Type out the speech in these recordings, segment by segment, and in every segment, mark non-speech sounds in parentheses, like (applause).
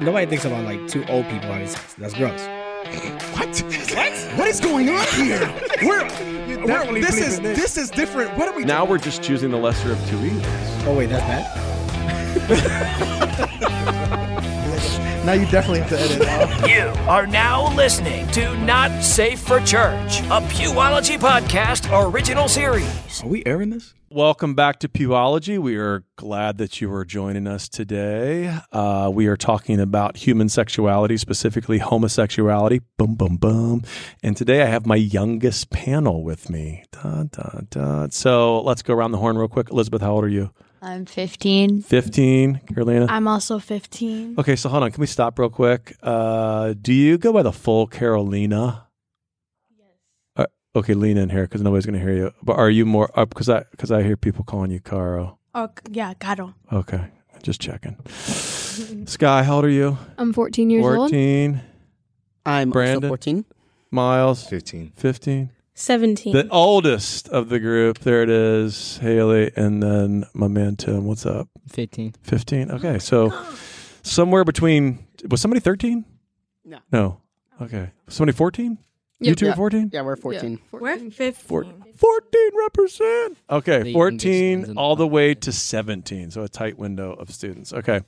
Nobody thinks about like two old people having sex. That's gross. (laughs) What? What? What is going on here? We're, we're this is this is different. What are we? Now we're just choosing the lesser of two evils. Oh wait, that's bad. (laughs) now you definitely have to edit out. (laughs) You are now listening to Not Safe for Church, a Pewology podcast original series. Are we airing this? Welcome back to Pewology. We are glad that you are joining us today. Uh, we are talking about human sexuality, specifically homosexuality. Boom, boom, boom. And today I have my youngest panel with me. Dun, dun, dun. So let's go around the horn real quick. Elizabeth, how old are you? I'm 15. 15. Carolina? I'm also 15. Okay, so hold on. Can we stop real quick? Uh, do you go by the full Carolina? Yes. Uh, okay, lean in here because nobody's going to hear you. But are you more up? Because I because I hear people calling you Caro. Oh, yeah, Caro. Okay, just checking. Sky, how old are you? I'm 14 years 14. old. I'm Brandon? also 14. Miles? 15. 15. 17. The oldest of the group. There it is. Haley. And then my man Tim. What's up? 15. 15. Okay, so somewhere between. Was somebody 13? No. No. Okay. Somebody 14? You Yep. two Yeah. are 14? Yeah, we're 14. We're 15. Four- 14 represent. Okay, The 14 ones in the all the way to 17. So a tight window of students. Okay.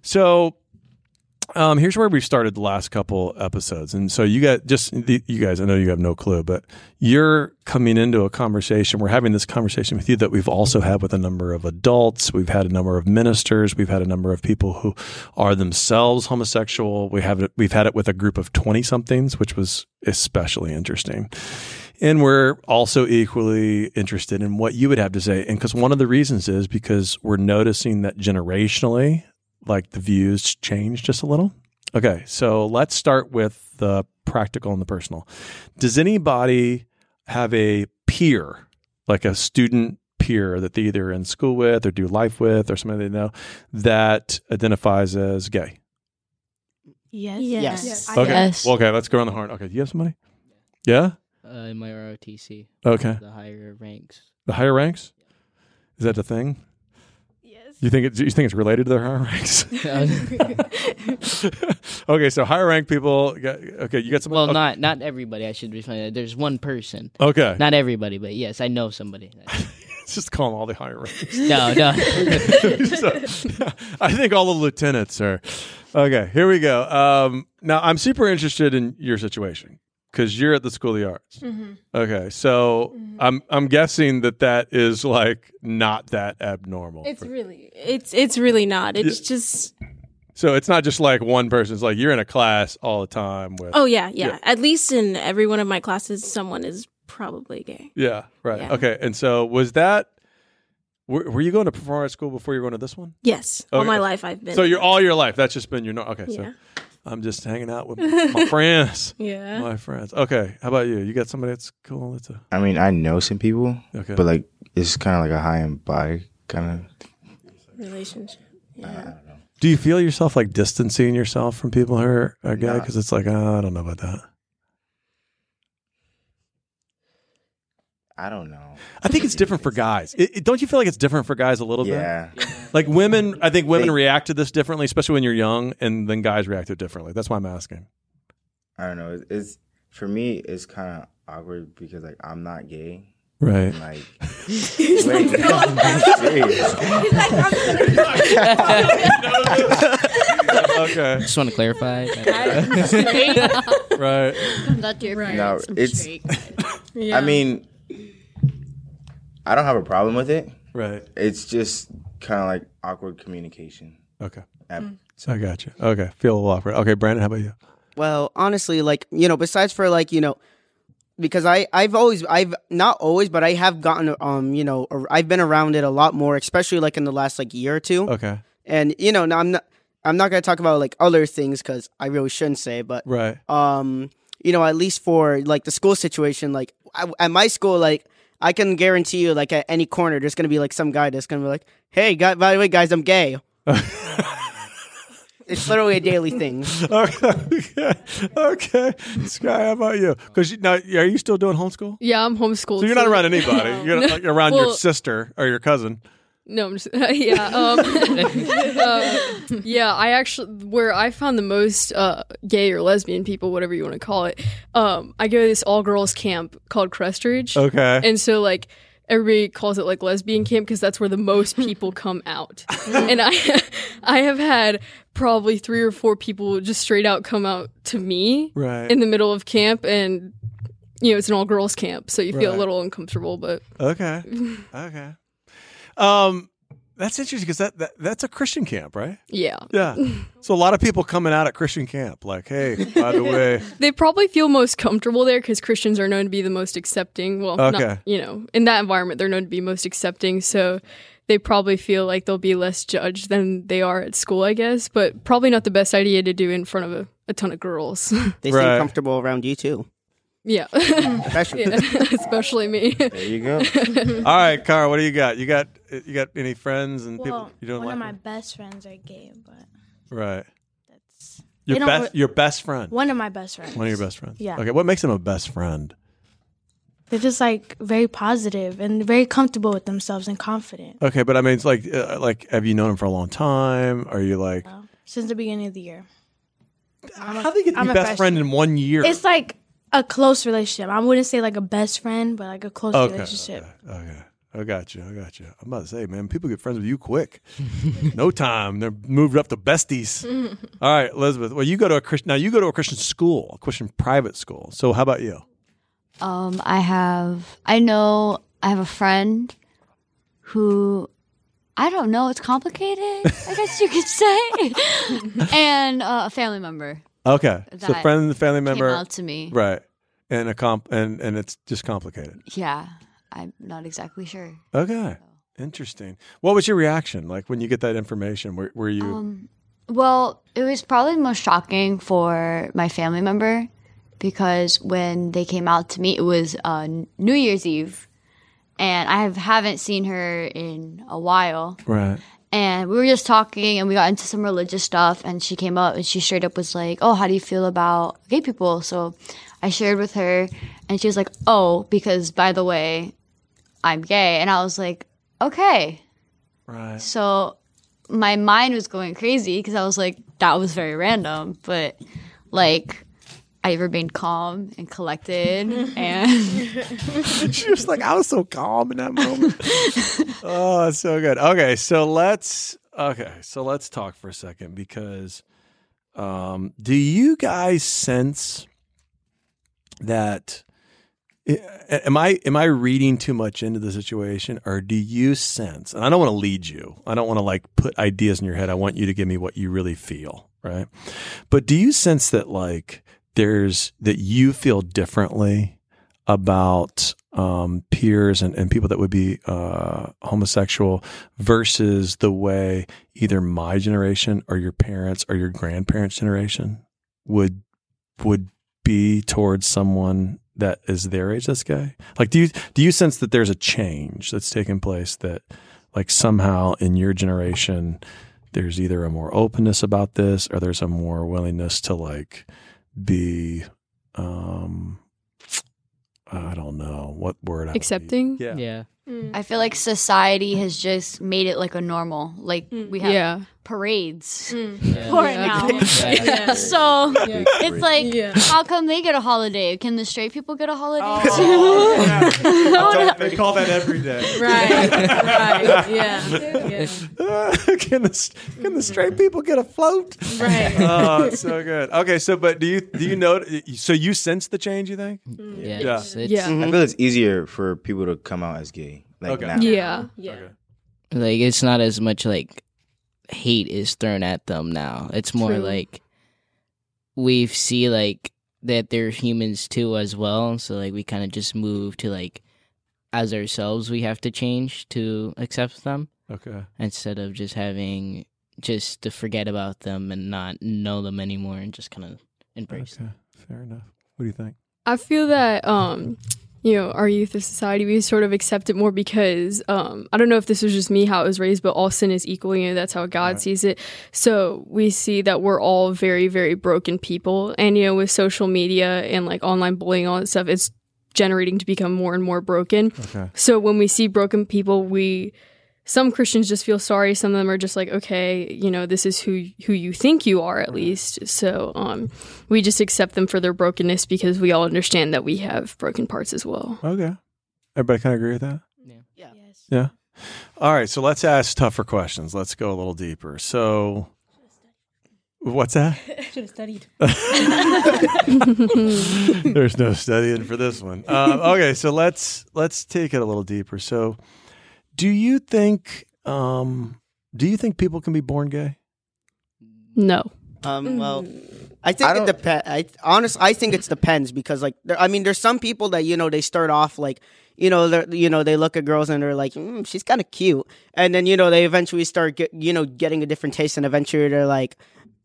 So um, here's where we started the last couple episodes. And so you got just the, you guys, I know you have no clue, but you're coming into a conversation. We're having this conversation with you that we've also had with a number of adults. We've had a number of ministers. We've had a number of people who are themselves homosexual. We have it, we've had it with a group of 20 somethings, which was especially interesting. And we're also equally interested in what you would have to say. And because one of the reasons is because we're noticing that generationally, like the views change just a little. Okay, so let's start with the practical and the personal. Does anybody have a peer, like a student peer that they either in school with or do life with or somebody they know that identifies as gay? Yes. Yes. I Okay. Yes. Well, okay, let's go around the horn. Okay, do you have somebody? Yeah? Uh, in my ROTC, Okay. the higher ranks. The higher ranks? Is that the thing? You think it, you think it's related to their higher ranks? (laughs) (laughs) okay, so higher rank people. got- Okay, you got some. well, okay. not not everybody. I should be fine. There's one person. Okay, Not everybody, but yes, I know somebody. (laughs) just call them all the higher ranks. no, no. So, I think all the lieutenants are. Okay, here we go. Um, now I'm super interested in your situation because you're at the School of the Arts. Mm-hmm. Okay, so I'm I'm guessing that that is like not that abnormal. It's for- really, it's it's really not. It's just, so it's not just like one person. It's like you're in a class all the time with. oh yeah, yeah, Yeah. At least in every one of my classes, someone is probably gay. Yeah, right. Yeah. Okay, and so was that? Were, were you going to perform art school before you were going to this one? Yes. All my life I've been. So you're all your life. That's just been your. no- Okay, Yeah. so I'm just hanging out with (laughs) my friends. Yeah. My friends. Okay, how about you? You got somebody that's cool? That's a I mean, I know some people, okay. but like it's kind of like a high and by kind of. Relationship. Uh, yeah. Do you feel yourself like distancing yourself from people who are, are gay? Nah. Because it's like oh, I don't know about that. I don't know. I think it's different for guys. It, it- don't you feel like it's different for guys a little bit? Yeah, Like women, I think women They- react to this differently, especially when you're young, and then guys react to it differently. That's why I'm asking. I don't know. It's, it's for me. It's kind of awkward because like I'm not gay. Right. And, like, (laughs) wait, no, I'm serious. (laughs) (laughs) okay. Just want to clarify. Right. Comes out to your No, parents. I'm it's. straight. I mean, I don't have a problem with it. Right. It's just kind of like awkward communication. Okay. At- I got you. Okay. Feel a little awkward. Okay, Brandon, how about you? Well, honestly, like you know, besides for like you know, because I I've always I've not always, but I have gotten um you know I've been around it a lot more, especially like in the last like year or two. Okay. And you know, now I'm not I'm not gonna talk about like other things because I really shouldn't say, but Right. um you know at least for like the school situation, like I, at my school, like I can guarantee you, like at any corner, there's gonna be like some guy that's gonna be like, "Hey, guy, by the way, guys, I'm gay." (laughs) it's literally a daily thing. okay. (laughs) okay. Sky, how about you? Because now, are you still doing homeschool? Yeah, I'm homeschooled. So you're not around anybody. (laughs) You're like around your sister or your cousin. No, I'm just (laughs) yeah. Um, uh, (laughs) yeah, I actually where I found the most uh, gay or lesbian people, whatever you want to call it. Um, I go to this all girls camp called Crestridge. Okay. and so like everybody calls it like lesbian camp because that's where the most (laughs) people come out. and I I have had probably three or four people just straight out come out to me Right. in the middle of camp and. You know, it's an all girls camp, so you feel Right. a little uncomfortable, but Okay. Okay. Um, that's interesting because that, that that's a Christian camp, right? yeah. Yeah. (laughs) so a lot of people coming out at Christian camp, like, hey, by the way, (laughs) They probably feel most comfortable there because Christians are known to be the most accepting. Well, Okay. not, you know, in that environment, they're known to be most accepting. So they probably feel like they'll be less judged than they are at school, I guess. But probably not the best idea to do in front of a, a ton of girls. (laughs) They Right. seem comfortable around you too. Yeah. (laughs) Especially. Yeah, (laughs) especially me. There you go. (laughs) all right, Cara, what do you got? You got you got any friends and people you don't one like? One of my them? best friends are gay, but right. that's Your best re- your best friend. one of my best friends. One of your best friends. Yeah. Okay. What makes them a best friend? They're just like very positive and very comfortable with themselves and confident Okay, but I mean, it's like uh, like have you known them for a long time? Are you like uh, since the beginning of the year. how do you get to I'm be a best freshman. friend in one year? It's like a close relationship. I wouldn't say like a best friend, but like a close okay, relationship. okay. Okay. I got you. I got you. I'm about to say, man, people get friends with you quick. no time. They're moved up to besties. (laughs) All right, Elizabeth. Well, you go to a Christian now. You go to a Christian school, a Christian private school. So, how about you? Um, I have, I know, I have a friend who, I don't know, it's complicated. I guess you could say, (laughs) and uh, a family member Okay, so friend, family came member, out to me. right? And a comp, and and it's just complicated. Yeah, I'm not exactly sure. Okay, interesting. What was your reaction like when you get that information? Were, were you? Um, well, it was probably most shocking for my family member because when they came out to me, it was uh, New Year's Eve, and I have, haven't seen her in a while. right. And we were just talking, and we got into some religious stuff. And she came up, and she straight up was like, "Oh, how do you feel about gay people?" So I shared with her, and she was like, "Oh, because by the way, I'm gay." And I was like, "Okay." Right. So my mind was going crazy because I was like, that was very random. But like, I remained calm and collected. (laughs) and (laughs) she was like, I was so calm in that moment. (laughs) oh, it's so good. Okay, so let's okay, so let's talk for a second because um, do you guys sense that am I am I reading too much into the situation or do you sense and I don't want to lead you. I don't want to like put ideas in your head. I want you to give me what you really feel, right? But do you sense that like there's that you feel differently about um, peers and, and people that would be uh, homosexual versus the way either my generation or your parents or your grandparents' generation would would be towards someone that is their age that's gay? Like, do you do you sense that there's a change that's taken place that, like, somehow in your generation, there's either a more openness about this or there's a more willingness to like be, um, I don't know what word I would Accepting? use. Yeah. Yeah. I feel like society has just made it like a normal. Like we have Yeah. Parades mm. (laughs) Yeah. for it now. Yeah. (laughs) So Yeah. it's like, Yeah. how come they get a holiday? Can the straight people get a holiday Oh, (laughs) they call that every day. Right. right. Yeah. yeah. can the can the straight mm-hmm. people get a float? Right. oh, it's so good. Okay, so but do you do you know? So you sense the change? You think? Mm. Yeah. Yeah. It's, it's, Yeah. I feel it's easier for people to come out as gay. Like Okay. now. Yeah. Yeah. Like it's not as much like hate is thrown at them now. It's more True. like we see like that they're humans too as well. So like we kind of just move to like as ourselves we have to change to accept them Okay. instead of just having just to forget about them and not know them anymore and just kind of embrace them. Fair enough. What do you think? I feel that um you know our youth of society we sort of accept it more because um I don't know if this was just me how it was raised but all sin is equal you know that's how God Right. sees it so we see that we're all very very broken people and you know with social media and like online bullying all that stuff it's generating to become more and more broken Okay. so when we see broken people we some Christians just feel sorry. Some of them are just like, okay, you know, this is who who you think you are at least. So um, we just accept them for their brokenness because we all understand that we have broken parts as well. Okay. Everybody kind of agree with that? Yeah. Yeah. All right. So let's ask tougher questions. Let's go a little deeper. So, what's that? (laughs) Should have studied. (laughs) (laughs) There's no studying for this one. Um, okay, so let's let's take it a little deeper. So, do you think um, do you think people can be born gay? No. Um, well, I think it depends. I honestly, I think it depends because, like, there, I mean, there's some people that you know they start off like, you know, they you know they look at girls and they're like, mm, she's kind of cute, and then you know they eventually start get, you know getting a different taste, and eventually they're like,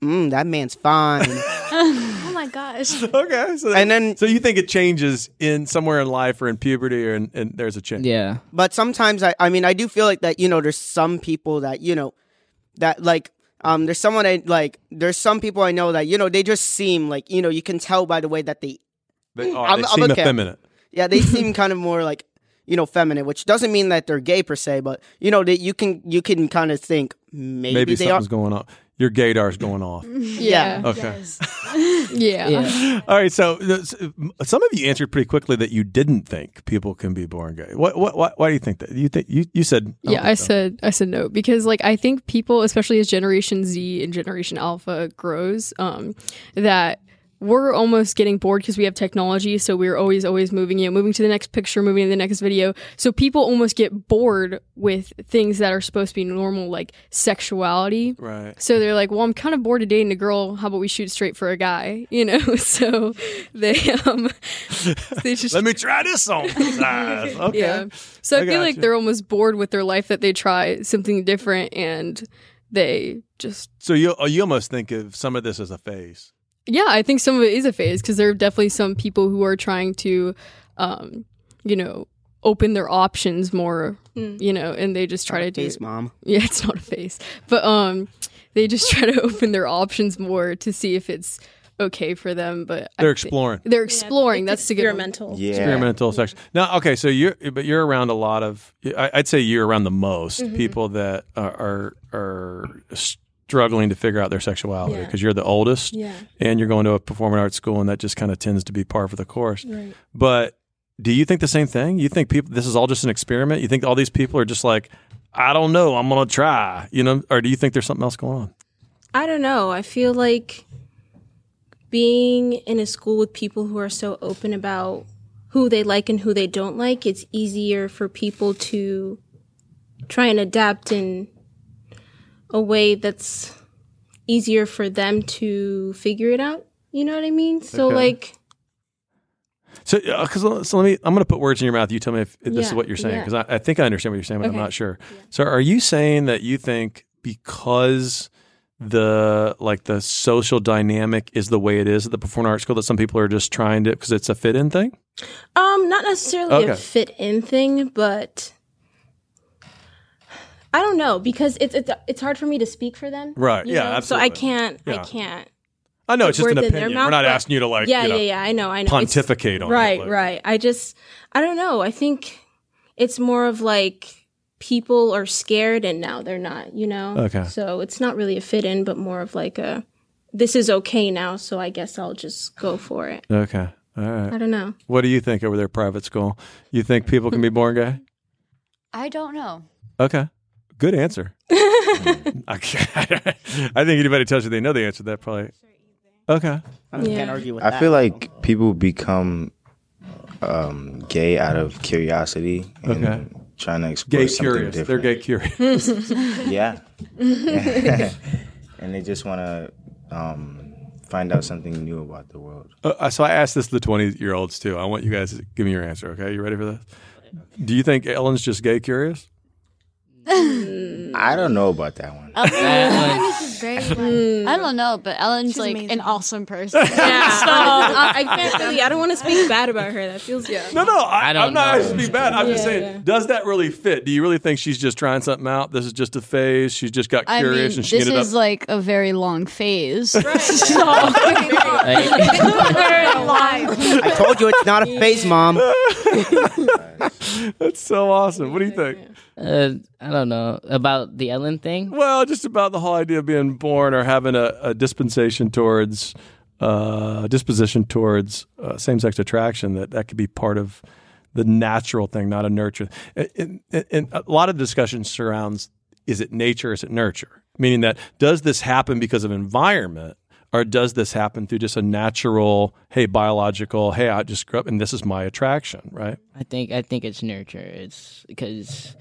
mm, that man's fine. (laughs) my gosh. (laughs) Okay, so and then so you think it changes in somewhere in life or in puberty or in, and there's a change. Yeah. But sometimes I, I mean, I do feel like that. You know, there's some people that you know, that like, um, there's someone I like. There's some people I know that you know they just seem like you know you can tell by the way that they. They, are, I'm- they I'm seem okay. effeminate. Yeah, they seem (laughs) kind of more like you know feminine, which doesn't mean that they're gay per se, but you know that you can you can kind of think maybe, Maybe, they are. something's going on. Your gaydar's going off. (laughs) Yeah. Okay. (laughs) Yeah. (laughs) All right. So some of you answered pretty quickly that you didn't think people can be born gay. What? What? Why, why do you think that? You think you you said? Yeah, I so. said I said no because like I think people, especially as Generation Z and Generation Alpha grows, um, that we're almost getting bored because we have technology. So we're always always moving, you know, moving to the next picture, moving to the next video. So people almost get bored with things that are supposed to be normal, like sexuality. Right. So they're like, well, I'm kind of bored of dating a girl. How about we shoot straight for a guy? (laughs) You know. (laughs) So they um they (laughs) just Let me try this on. Okay. yeah. So I, I feel like gotcha. they're almost bored with their life that they try something different and they just So you you almost think of some of this as a phase. Yeah, I think some of it is a phase because there are definitely some people who are trying to um you know open their options more Mm. you know and they just try to do Face, mom. (laughs) yeah it's not a face but um they just try to open their options more to see if it's okay for them but They're thi- exploring. they're exploring that's the good one. experimental. Yeah. experimental sex. Now, okay, so you're but you're around a lot of. I- I'd say you're around the most Mm-hmm. people that are are, are struggling to figure out their sexuality Yeah. because you're the oldest, Yeah. and you're going to a performing arts school, and that just kind of tends to be par for the course. Right. But do you think the same thing? You think people this is all just an experiment? You think all these people are just like, I don't know, I'm gonna try, you know, or do you think there's something else going on? I don't know. I feel like being in a school with people who are so open about who they like and who they don't like, it's easier for people to try and adapt in a way that's easier for them to figure it out. You know what I mean? So, Okay. like, So, because so let me, I'm going to put words in your mouth. You tell me if, this is what you're saying yeah. because I, I think I understand what you're saying, but I'm not sure. So, are you saying that you think because the like the social dynamic is the way it is at the performing arts school that some people are just trying to because it's a fit in thing? Um, not necessarily a fit in thing, but I don't know because it's it's it's hard for me to speak for them. Right. Yeah, know? So I can't Yeah. I can't. I know it's just an words in their opinion. mouth, We're not asking you to like, yeah, you know, yeah, yeah. I know, I know. It's- pontificate on it, right, like- right. I just I don't know. I think it's more of like people are scared and now they're not. You know. Okay. So it's not really a fit in, but more of like a this is okay now, so I guess I'll just go for it. Okay. All right. I don't know. What do you think over there, private school? You think people can be born gay? I don't know. Okay. Good answer. (laughs) (laughs) I, think anybody tells you they know the answer to that probably. Okay. I can't argue with I that. feel like people become um, gay out of curiosity and Okay. trying to explore Gay something curious. They're gay curious. (laughs) yeah. and they just want to um, find out something new about the world. Uh, so I asked this to the 20 year olds too. I want you guys to give me your answer. Okay. You ready for this? Do you think Ellen's just gay curious? I don't know about that one. This (laughs) is very fun. I don't know, but Ellen's like an awesome person. Yeah, (laughs) I, I can't really. I don't want to speak bad about her. That feels yeah. No, no. I, I don't am not know. asking to be bad. I'm just saying, yeah. does that really fit? Do you really think she's just trying something out? This is just a phase. She's just got I mean, curious and she this ended is up. like a very long phase. so, I told you it's not a phase, mom. (laughs) That's so awesome. What do you think? Uh, I don't know about the Ellen thing. Well, just about the whole idea of being born or having a, a dispensation towards uh, disposition towards uh, same-sex attraction. That that could be part of the natural thing, not a nurture. And, and, and a lot of discussion surrounds: is it nature? Is it nurture? Meaning that does this happen because of environment? Or does this happen through just a natural, hey, biological, hey, I just grew up and this is my attraction, right? I think I think it's nurture. It's because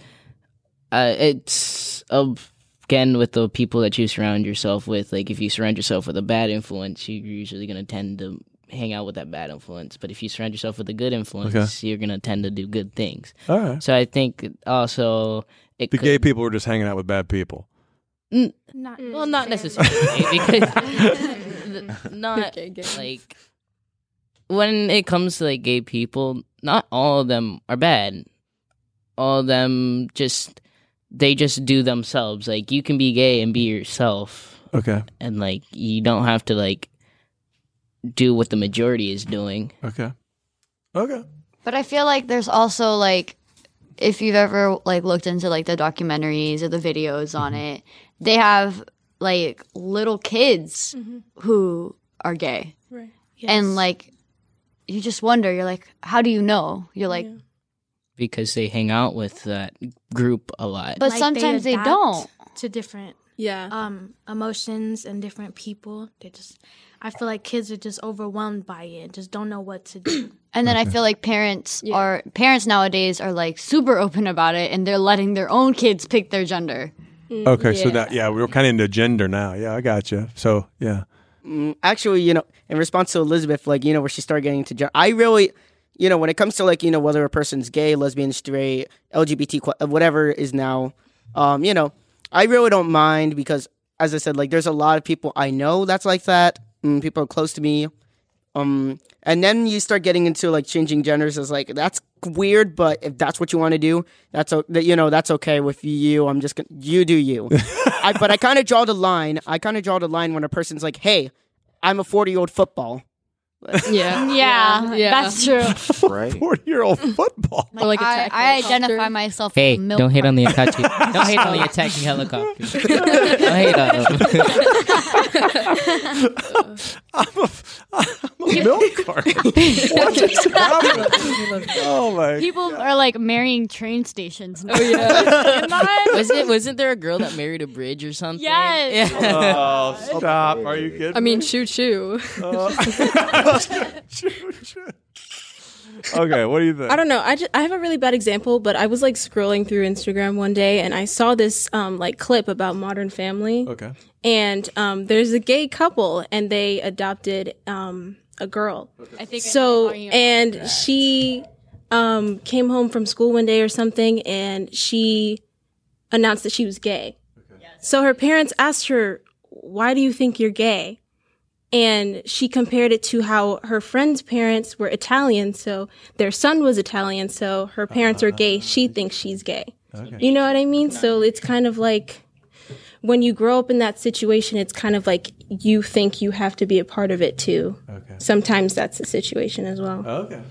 uh, it's uh, again with the people that you surround yourself with. Like if you surround yourself with a bad influence, you're usually going to tend to hang out with that bad influence. But if you surround yourself with a good influence, Okay. you're going to tend to do good things. All right. So I think also it The could, gay people were just hanging out with bad people. N- Not well, not necessarily because (laughs) not like when it comes to like gay people, not all of them are bad. All of them just they just do themselves. Like you can be gay and be yourself, Okay. and like you don't have to like do what the majority is doing. Okay. Okay. But I feel like there's also like if you've ever like looked into like the documentaries or the videos on Mm-hmm. it, they have like little kids who are gay. Right. And like you just wonder, you're like, how do you know? You're like because they hang out with that group a lot. But sometimes they adapt don't. to different yeah um emotions and different people. They just I feel like kids are just overwhelmed by it and just don't know what to do. (clears throat) And then I feel like parents are parents nowadays are like super open about it and they're letting their own kids pick their gender. Okay. So that yeah, we're kind of into gender now. Yeah, I got you. So yeah. Mm, actually, you know, in response to Elizabeth, like, you know, where she started getting into gender, I really, you know, when it comes to like, you know, whether a person's gay, lesbian, straight, LGBT, whatever is now, um, you know, I really don't mind because, as I said, like, there's a lot of people I know that's like that. Mm, people are close to me. Um, and then you start getting into like changing genders is like that's weird, but if that's what you want to do, that's that you know that's okay with you. I'm just gonna you do you. (laughs) I, but I kind of draw the line. I kind of draw the line when a person's like, "Hey, I'm a 40 year old football." (laughs) (laughs) Yeah. Yeah, Yeah. that's true. (laughs) Right. Forty year old football. Or like I, I identify myself Hey, as a milk don't hate on the carton. attacking. don't hate on the attacking helicopter. don't hate on them. I'm a, I'm a milk carton. What just happened? Oh my. People are like marrying train stations. Oh yeah. Was it? Wasn't there a girl that married a bridge or something? Yes. Yeah. Oh, stop. Are you kidding? I mean, me? choo choo. Uh, okay, what do you think? I don't know. I, just, I have a really bad example, but I was like scrolling through Instagram one day and I saw this um, like clip about Modern Family. Okay. And um, there's a gay couple and they adopted um, a girl. I think So and she um, came home from school one day or something and she announced that she was gay. Okay. So her parents asked her, "Why do you think you're gay?" And she compared it to how her friend's parents were Italian, so their son was Italian, so her parents are gay. She ah. thinks she's gay. You know what I mean? So it's kind of like when you grow up in that situation, it's kind of like you think you have to be a part of it too. Okay. Sometimes that's the situation as well. Oh, okay.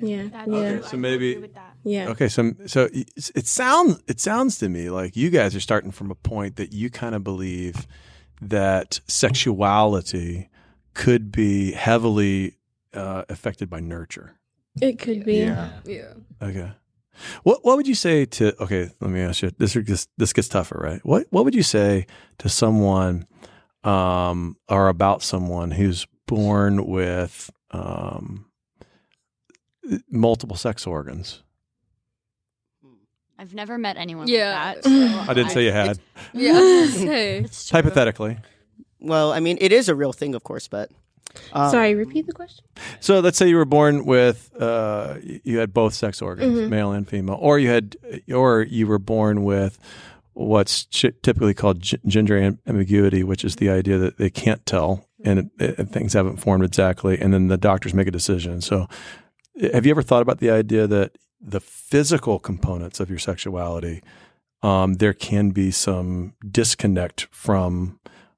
Yeah. That's Yeah. So maybe. Yeah. Okay, so so it it sounds it sounds to me like you guys are starting from a point that you kind of believe that sexuality could be heavily uh, affected by nurture. It could be. Yeah. Yeah. Okay. What what would you say to okay, let me ask you this this this gets tougher, right? What what would you say to someone um or about someone who's born with um multiple sex organs? I've never met anyone Yeah. like that. (laughs) so I didn't say you had. Yeah. I was gonna say. It's true. Hypothetically. Well, I mean, it is a real thing, of course, but um, Sorry, repeat the question. So let's say you were born with uh, you had both sex organs, Mhm. male and female, or you had, or you were born with what's ch- typically called g- gender am- ambiguity, which is the idea that they can't tell and it, it, things haven't formed exactly, and then the doctors make a decision. So, uh, have you ever thought about the idea that the physical components of your sexuality, um, there can be some disconnect from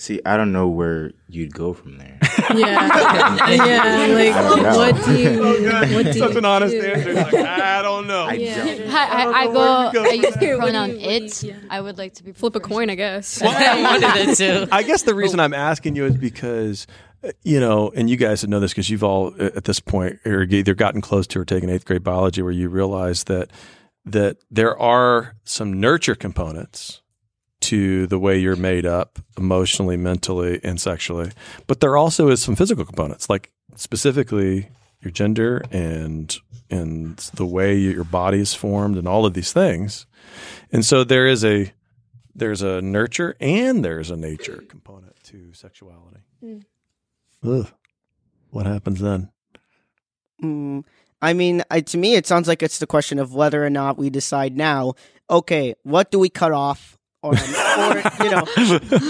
See, I don't know where you'd go from there. (laughs) (laughs) Yeah. yeah. Like, I don't know. (laughs) what do you, what do Such you an honest do? answer. Like, I don't know. I Yeah. don't. I, I, I go. where to go I use the What pronoun do you- what do it. yeah. I would like to be Flip a coin, I guess. I wanted it to. I guess the reason I'm asking you is because, uh, you know, and you guys would know this because you've all uh, at this point are either gotten close to or taken eighth grade biology, where you realize that that there are some nurture components to the way you're made up emotionally, mentally, and sexually, but there also is some physical components, like specifically your gender and and the way your body is formed and all of these things. And so there is a there's a nurture and there's a nature component to sexuality. Ugh. What happens then? Mm, I mean, I, to me, it sounds like it's the question of whether or not we decide now. Okay, what do we cut off, or, or you know,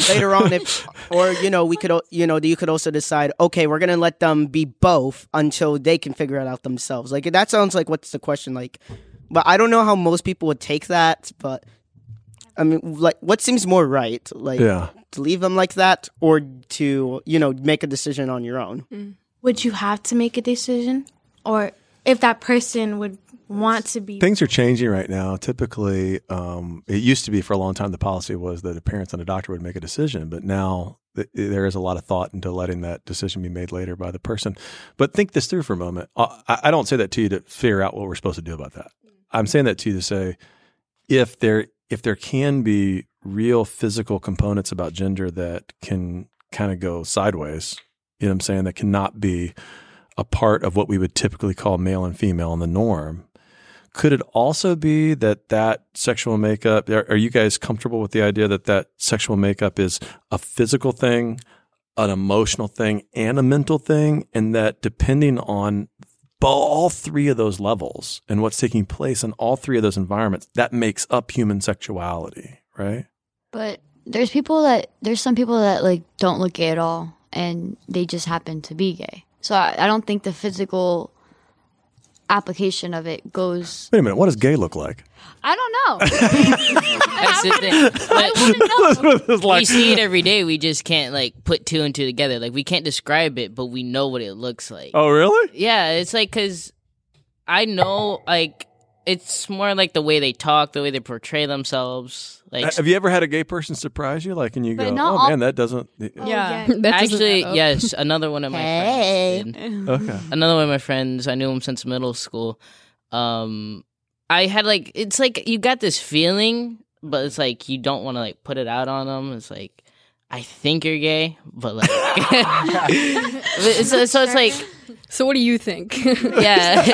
later on, if or you know, we could, you know, you could also decide. Okay, we're gonna let them be both until they can figure it out themselves. Like that sounds like what's the question like, but I don't know how most people would take that. But I mean, like, what seems more right? Like, Yeah. to leave them like that, or to you know make a decision on your own. Mm. Would you have to make a decision, or if that person would want to be? Things are changing right now. Typically, um, it used to be for a long time the policy was that a parent and a doctor would make a decision, but now th- there is a lot of thought into letting that decision be made later by the person. But think this through for a moment. Uh, I, I don't say that to you to figure out what we're supposed to do about that. I'm saying that to you to say if there if there can be real physical components about gender that can kind of go sideways, you know what I'm saying, that cannot be a part of what we would typically call male and female in the norm. Could it also be that that sexual makeup, are, are you guys comfortable with the idea that that sexual makeup is a physical thing, an emotional thing, and a mental thing? And that depending on all three of those levels and what's taking place in all three of those environments, that makes up human sexuality, right? But there's people that there's some people that like don't look gay at all, and they just happen to be gay. So I, I don't think the physical application of it goes. Wait a minute, what does gay look like? I don't know. (laughs) That's the thing. (laughs) But It's (laughs) like- we see it every day. We just can't like put two and two together. Like we can't describe it, but we know what it looks like. oh, really? Yeah, it's like because I know like it's more like the way they talk, the way they portray themselves. Like Have you ever had a gay person surprise you? Like, and you go, oh all- man, that doesn't. yeah. (laughs) That doesn't actually, add up. yes, another one of my Hey. friends. Okay. Another one of my friends. I knew him since middle school. Um, I had like it's like you got this feeling, but it's like you don't want to like put it out on them. It's like I think you're gay, but like (laughs) (laughs) so, so it's like So what do you think? yeah.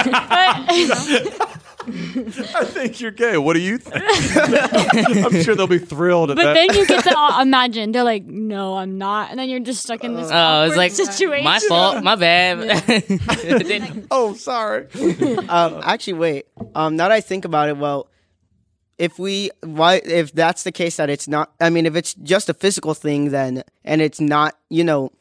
I think you're gay. What do you think? (laughs) I'm sure they'll be thrilled at But that. then you get to uh, imagine they're like, no, I'm not, and then you're just stuck in this Oh, awkward it's like situation. my fault, my bad. (laughs) oh, sorry. um, actually, wait. Um, now that I think about it, well, if we why if that's the case that it's not, I mean, if it's just a physical thing, then and it's not, you know,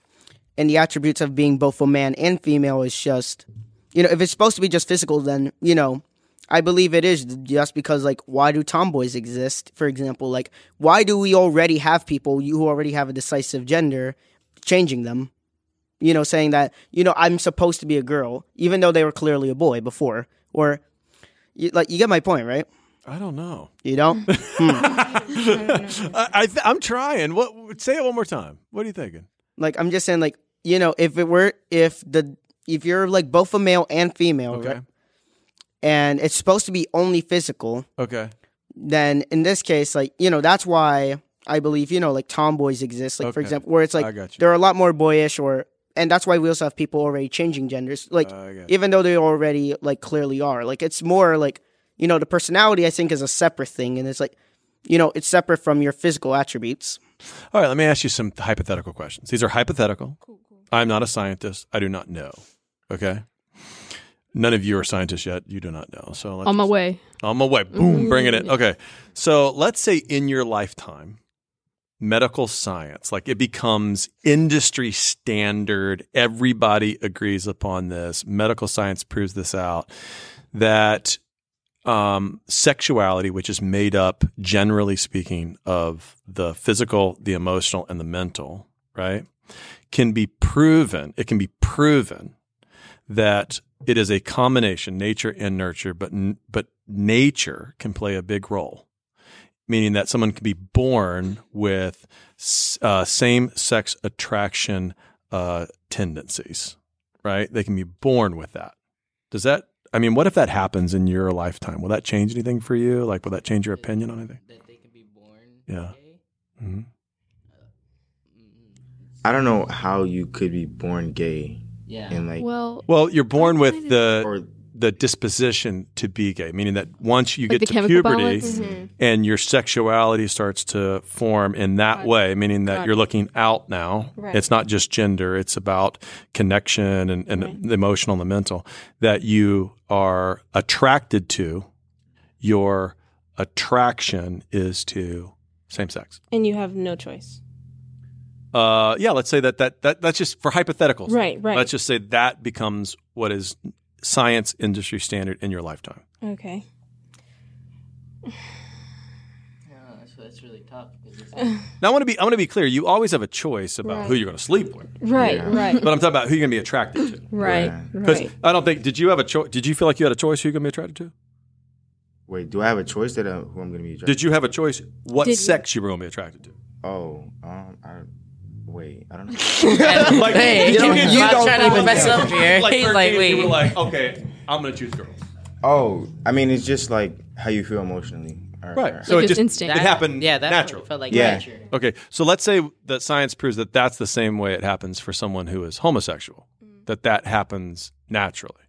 and the attributes of being both a man and female is just, you know, if it's supposed to be just physical, then you know. I believe it is just because, like, why do tomboys exist? For example, like, why do we already have people who already have a decisive gender changing them? you know, saying that, you know, I'm supposed to be a girl, even though they were clearly a boy before. Or, you, like, you get my point, right? I don't know. You don't? (laughs) Hmm. (laughs) I, I th- I'm trying. What? Say it one more time. What are you thinking? like, I'm just saying, like, you know, if it were, if the, if you're like both a male and female, Okay. right, and it's supposed to be only physical, Okay. then in this case, like, you know, that's why I believe, you know, like tomboys exist. Like, for example, where it's like got they're a lot more boyish or, and that's why we also have people already changing genders. Like, I got you. even though they already like clearly are. Like it's more like you know the personality I think is a separate thing, and it's like you know it's separate from your physical attributes. All right. Let me ask you some hypothetical questions. These are hypothetical. Cool, cool. I'm not a scientist. I do not know. Okay. None of you are scientists yet. You do not know. So let's On my way. On my way. Boom, bringing it. Okay. So let's say in your lifetime, medical science, like it becomes industry standard. Everybody agrees upon this. Medical science proves this out that um, sexuality, which is made up, generally speaking, of the physical, the emotional, and the mental, right, can be proven. It can be proven that it is a combination, nature and nurture, but but nature can play a big role, meaning that someone can be born with uh, same sex attraction uh, tendencies, right? They can be born with that. Does that I mean, what if that happens in your lifetime? Will that change anything for you? Like, will that change your opinion on anything? That they can be born. Yeah. Mm-hmm. I don't know how you could be born gay. Yeah. And like, well, well, you're born with the or, the disposition to be gay, meaning that once you like get to puberty mm-hmm. and your sexuality starts to form in that right. way, meaning that right. you're looking out now. Right. It's not just gender, it's about connection and, and the emotional and the mental, that you are attracted to, your attraction is to same sex. And you have no choice. Uh, yeah, let's say that, that that that's just for hypotheticals. Right, right. Let's just say that becomes what is science industry standard in your lifetime. Okay. that's really tough. (laughs) now I want to be I want to be clear. You always have a choice about Right. who you're going to sleep with. Right, right. But I'm talking about who you're going to be attracted to. (laughs) Right, Because right. I don't think did you have a choice? Did you feel like you had a choice who you're going to be attracted to? wait, do I have a choice that uh, who I'm going to be attracted? To? Did you have a choice what Did you- sex you were going to be attracted to? Oh, um, I wait, I don't know. (laughs) Like, Hey, did you, you- you you don't trying to even mess know. up here. Like He's 13, like, wait. you were like, okay, I'm going to choose girls. oh, I mean, it's just like how you feel emotionally. Or, Right. or- So it just just instinct. it happened yeah, that naturally. felt like Yeah. nature. Okay, so let's say that science proves that that's the same way it happens for someone who is homosexual. Mm. That that happens naturally.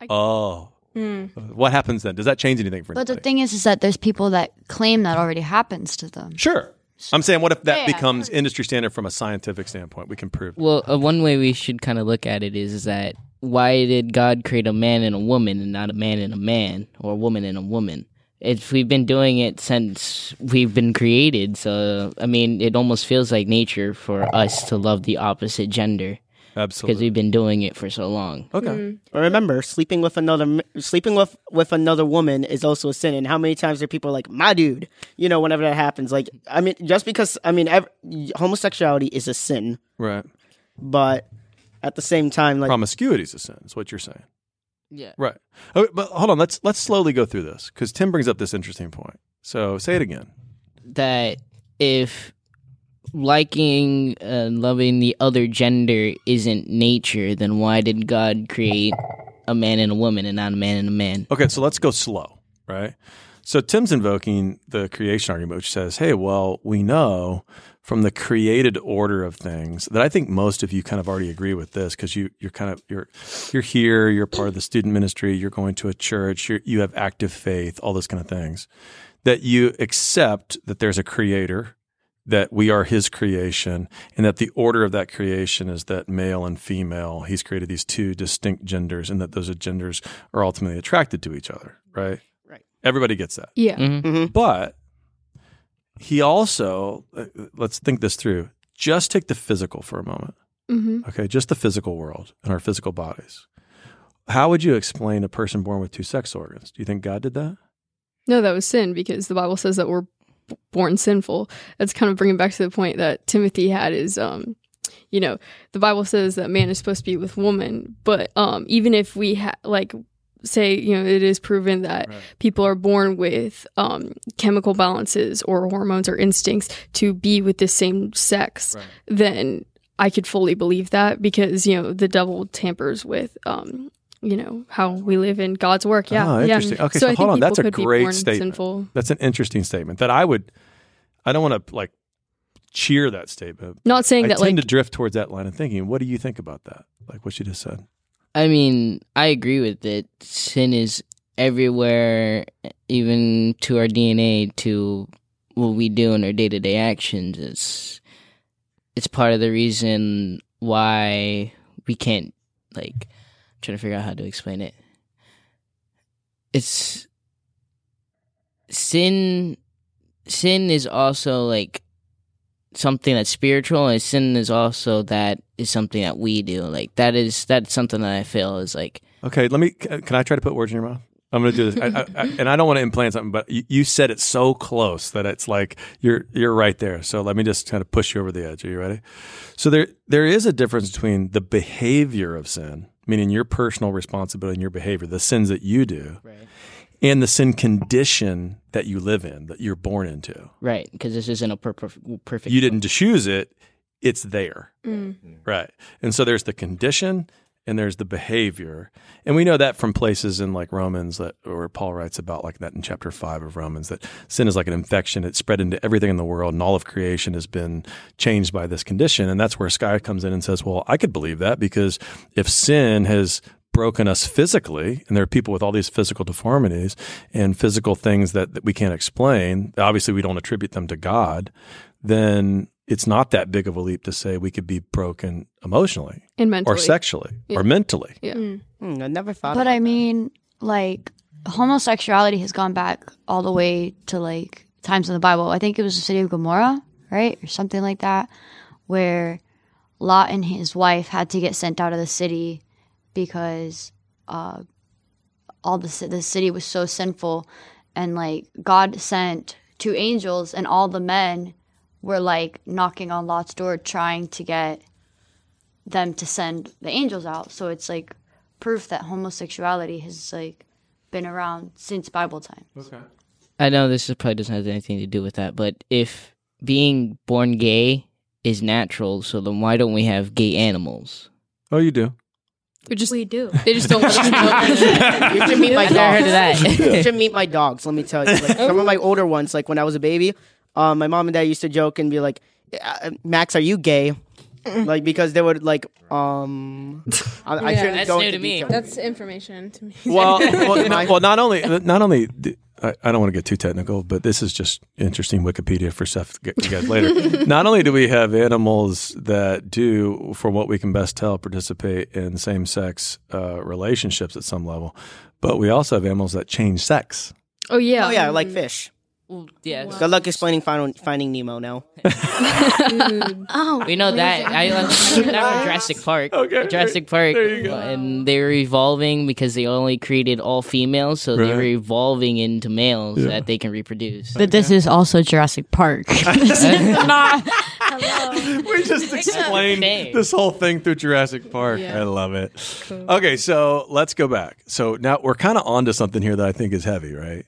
I- oh, hmm. what happens then? Does that change anything for But the anybody? thing is, is that there's people that claim that already happens to them. sure. I'm saying, what if that Yeah, becomes industry standard from a scientific standpoint? We can prove. Well, uh, one way we should kind of look at it is, is that why did God create a man and a woman and not a man and a man or a woman and a woman? It's we've been doing it since we've been created. So I mean, it almost feels like nature for us to love the opposite gender because we've been doing it for so long. Okay. Mm. Remember, sleeping with another sleeping with with another woman is also a sin. And how many times are people like, "My dude," you know, whenever that happens? Like, I mean, just because I mean, ev- homosexuality is a sin, Right. but at the same time, like, Promiscuity is a sin. Is what you're saying. Yeah. Right. Okay, but hold on. Let's let's slowly go through this because Tim brings up this interesting point. So say it again. that if liking and loving the other gender isn't nature, then why did God create a man and a woman and not a man and a man? Okay, so let's go slow, right? So Tim's invoking the creation argument, which says, hey, well, we know from the created order of things that I think most of you kind of already agree with this because you you're kind of you're you're here, you're part of the student ministry, you're going to a church, you have active faith, all those kind of things. That you accept that there's a creator, that we are his creation, and that the order of that creation is that male and female, he's created these two distinct genders, and that those genders are ultimately attracted to each other, right? Right. Everybody gets that. Yeah. Mhm. But he also, uh, let's think this through. Just take the physical for a moment. hmm Okay, just the physical world and our physical bodies. How would you explain a person born with two sex organs? Do you think God did that? No, that was sin because the Bible says that we're b- born sinful. That's kind of bringing back to the point that Timothy had is, um, you know, the Bible says that man is supposed to be with woman, but um, even if we ha- like say, you know, it is proven that Right. people are born with um, chemical balances or hormones or instincts to be with the same sex, Right. then I could fully believe that because you know the devil tampers with. Um, you know how we live in God's work. Yeah, Oh, yeah. interesting. Okay, so so I hold think on. That's a people could be great statement. Sinful. That's an interesting statement that I would, I don't want to like cheer that statement. Not saying I that tend like to drift towards that line of thinking. What do you think about that? Like what you just said? I mean, I agree with it. Sin is everywhere, even to our DNA, to what we do in our day to day actions. It's it's part of the reason why we can't like I'm trying to figure out how to explain it. It's sin sin is also like something that's spiritual and sin is also that is something that we do like that is that's something that i feel is like Okay, let me. Can I try to put words in your mouth? I'm going to do this, I, I, I, and I don't want to implant something, but you, you said it so close that it's like you're you're right there. So let me just kind of push you over the edge. Are you ready? So there there is a difference between the behavior of sin, meaning your personal responsibility and your behavior, the sins that you do, Right. and the sin condition that you live in, that you're born into. Right, because this isn't a per- per- perfect. You didn't choose it; it's there. Mm. Right. And so there's the condition and there's the behavior. And we know that from places in like Romans that where Paul writes about like that in chapter 5 of Romans that sin is like an infection. It's spread into everything in the world and all of creation has been changed by this condition. And that's where Sky comes in and says, "Well, I could believe that because if sin has broken us physically, and there are people with all these physical deformities and physical things that, that we can't explain. Obviously, we don't attribute them to God. Then it's not that big of a leap to say we could be broken emotionally And mentally. or sexually Yeah. or mentally. Yeah. Hmm, I never thought. But about I mean, like homosexuality has gone back all the way to like times in the Bible. I think it was the city of Gomorrah, right, or something like that, where Lot and his wife had to get sent out of the city because uh, all the the city was so sinful, and like God sent two angels, and all the men were like knocking on Lot's door, trying to get them to send the angels out. So it's like proof that homosexuality has like been around since Bible time. Okay. I know this is probably doesn't have anything to do with that, but if being born gay is natural, so then why don't we have gay animals? Oh, you do. We just we do. They just don't let us know. you should meet my I've dogs. of you should meet my dogs. Let me tell you. Like, some of my older ones, like when I was a baby, um, my mom and dad used to joke and be like, "Uh, "Max, are you gay?" like because they would like, um, I, I Yeah. shouldn't That's go new to me. detail. That's information to me. Well, (laughs) well, (laughs) no- well, not only not only I don't want to get too technical, but this is just interesting Wikipedia for stuff to get you guys later. (laughs) not only do we have animals that do, for what we can best tell, participate in same-sex uh, relationships at some level, but we also have animals that change sex. Oh yeah. Oh yeah, like fish. Well, yeah, Good luck explaining Finding, finding Nemo now. (laughs) Oh, we know that. (laughs) I learned that from Jurassic Park. Okay, Jurassic Park, there you go. and they were evolving because they only created all females, so they're evolving into males Yeah. that they can reproduce. But this is also Jurassic Park. (laughs) we just explained Okay. this whole thing through Jurassic Park. Yeah. I love it. Okay, so let's go back. So now we're kind of onto something here that I think is heavy, right?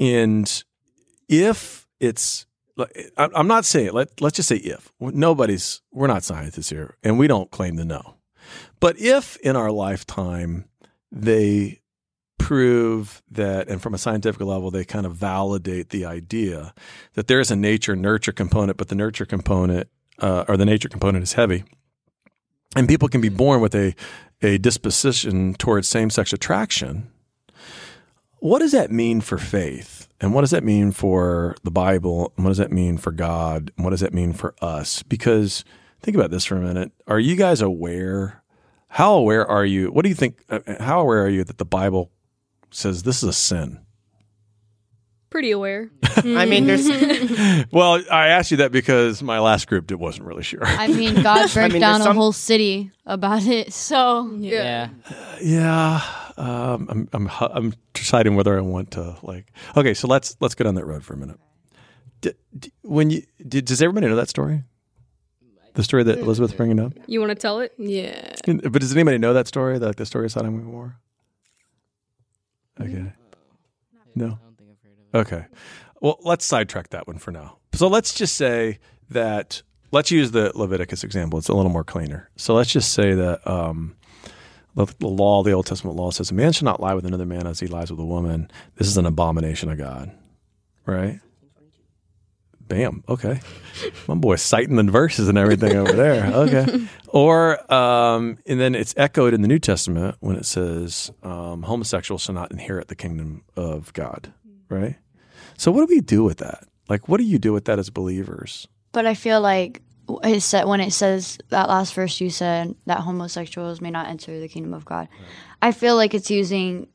And if it's, I'm not saying let let's just say if nobody's we're not scientists here, and we don't claim to know, but if in our lifetime they prove that, and from a scientific level, they kind of validate the idea that there is a nature nurture component, but the nurture component uh, or the nature component is heavy, and people can be born with a a disposition towards same sex attraction. What does that mean for faith? And what does that mean for the Bible? And what does that mean for God? And what does that mean for us? Because think about this for a minute. Are you guys aware? How aware are you? What do you think? uh, How aware are you that the Bible says this is a sin? Pretty aware. (laughs) I mean, there's. (laughs) well, I asked you that because my last group it wasn't really sure. I mean, God (laughs) burnt mean, down there's a whole city about it. So yeah. yeah, um, I'm I'm I'm deciding whether I want to like. Okay, so let's let's go down that road for a minute. D- d- when you did, does everybody know that story? The story that Elizabeth's bringing up. You want to tell it? Yeah. But does anybody know that story? Like the story of Sodom and Gomorrah? Okay. No. Okay. Well, let's sidetrack that one for now. So let's just say that let's use the Leviticus example. It's a little more cleaner. So let's just say that um, the, the law, the Old Testament law says a man shall not lie with another man as he lies with a woman. This is an abomination of God. Right? Bam. Okay. (laughs) My boy citing the verses and everything over there. Okay. (laughs) Or, um, and then it's echoed in the New Testament when it says um, homosexuals shall not inherit the kingdom of God. Right. So what do we do with that? Like, what do you do with that as believers? But I feel like it said when it says that last verse you said that homosexuals may not enter the kingdom of God. I feel like it's using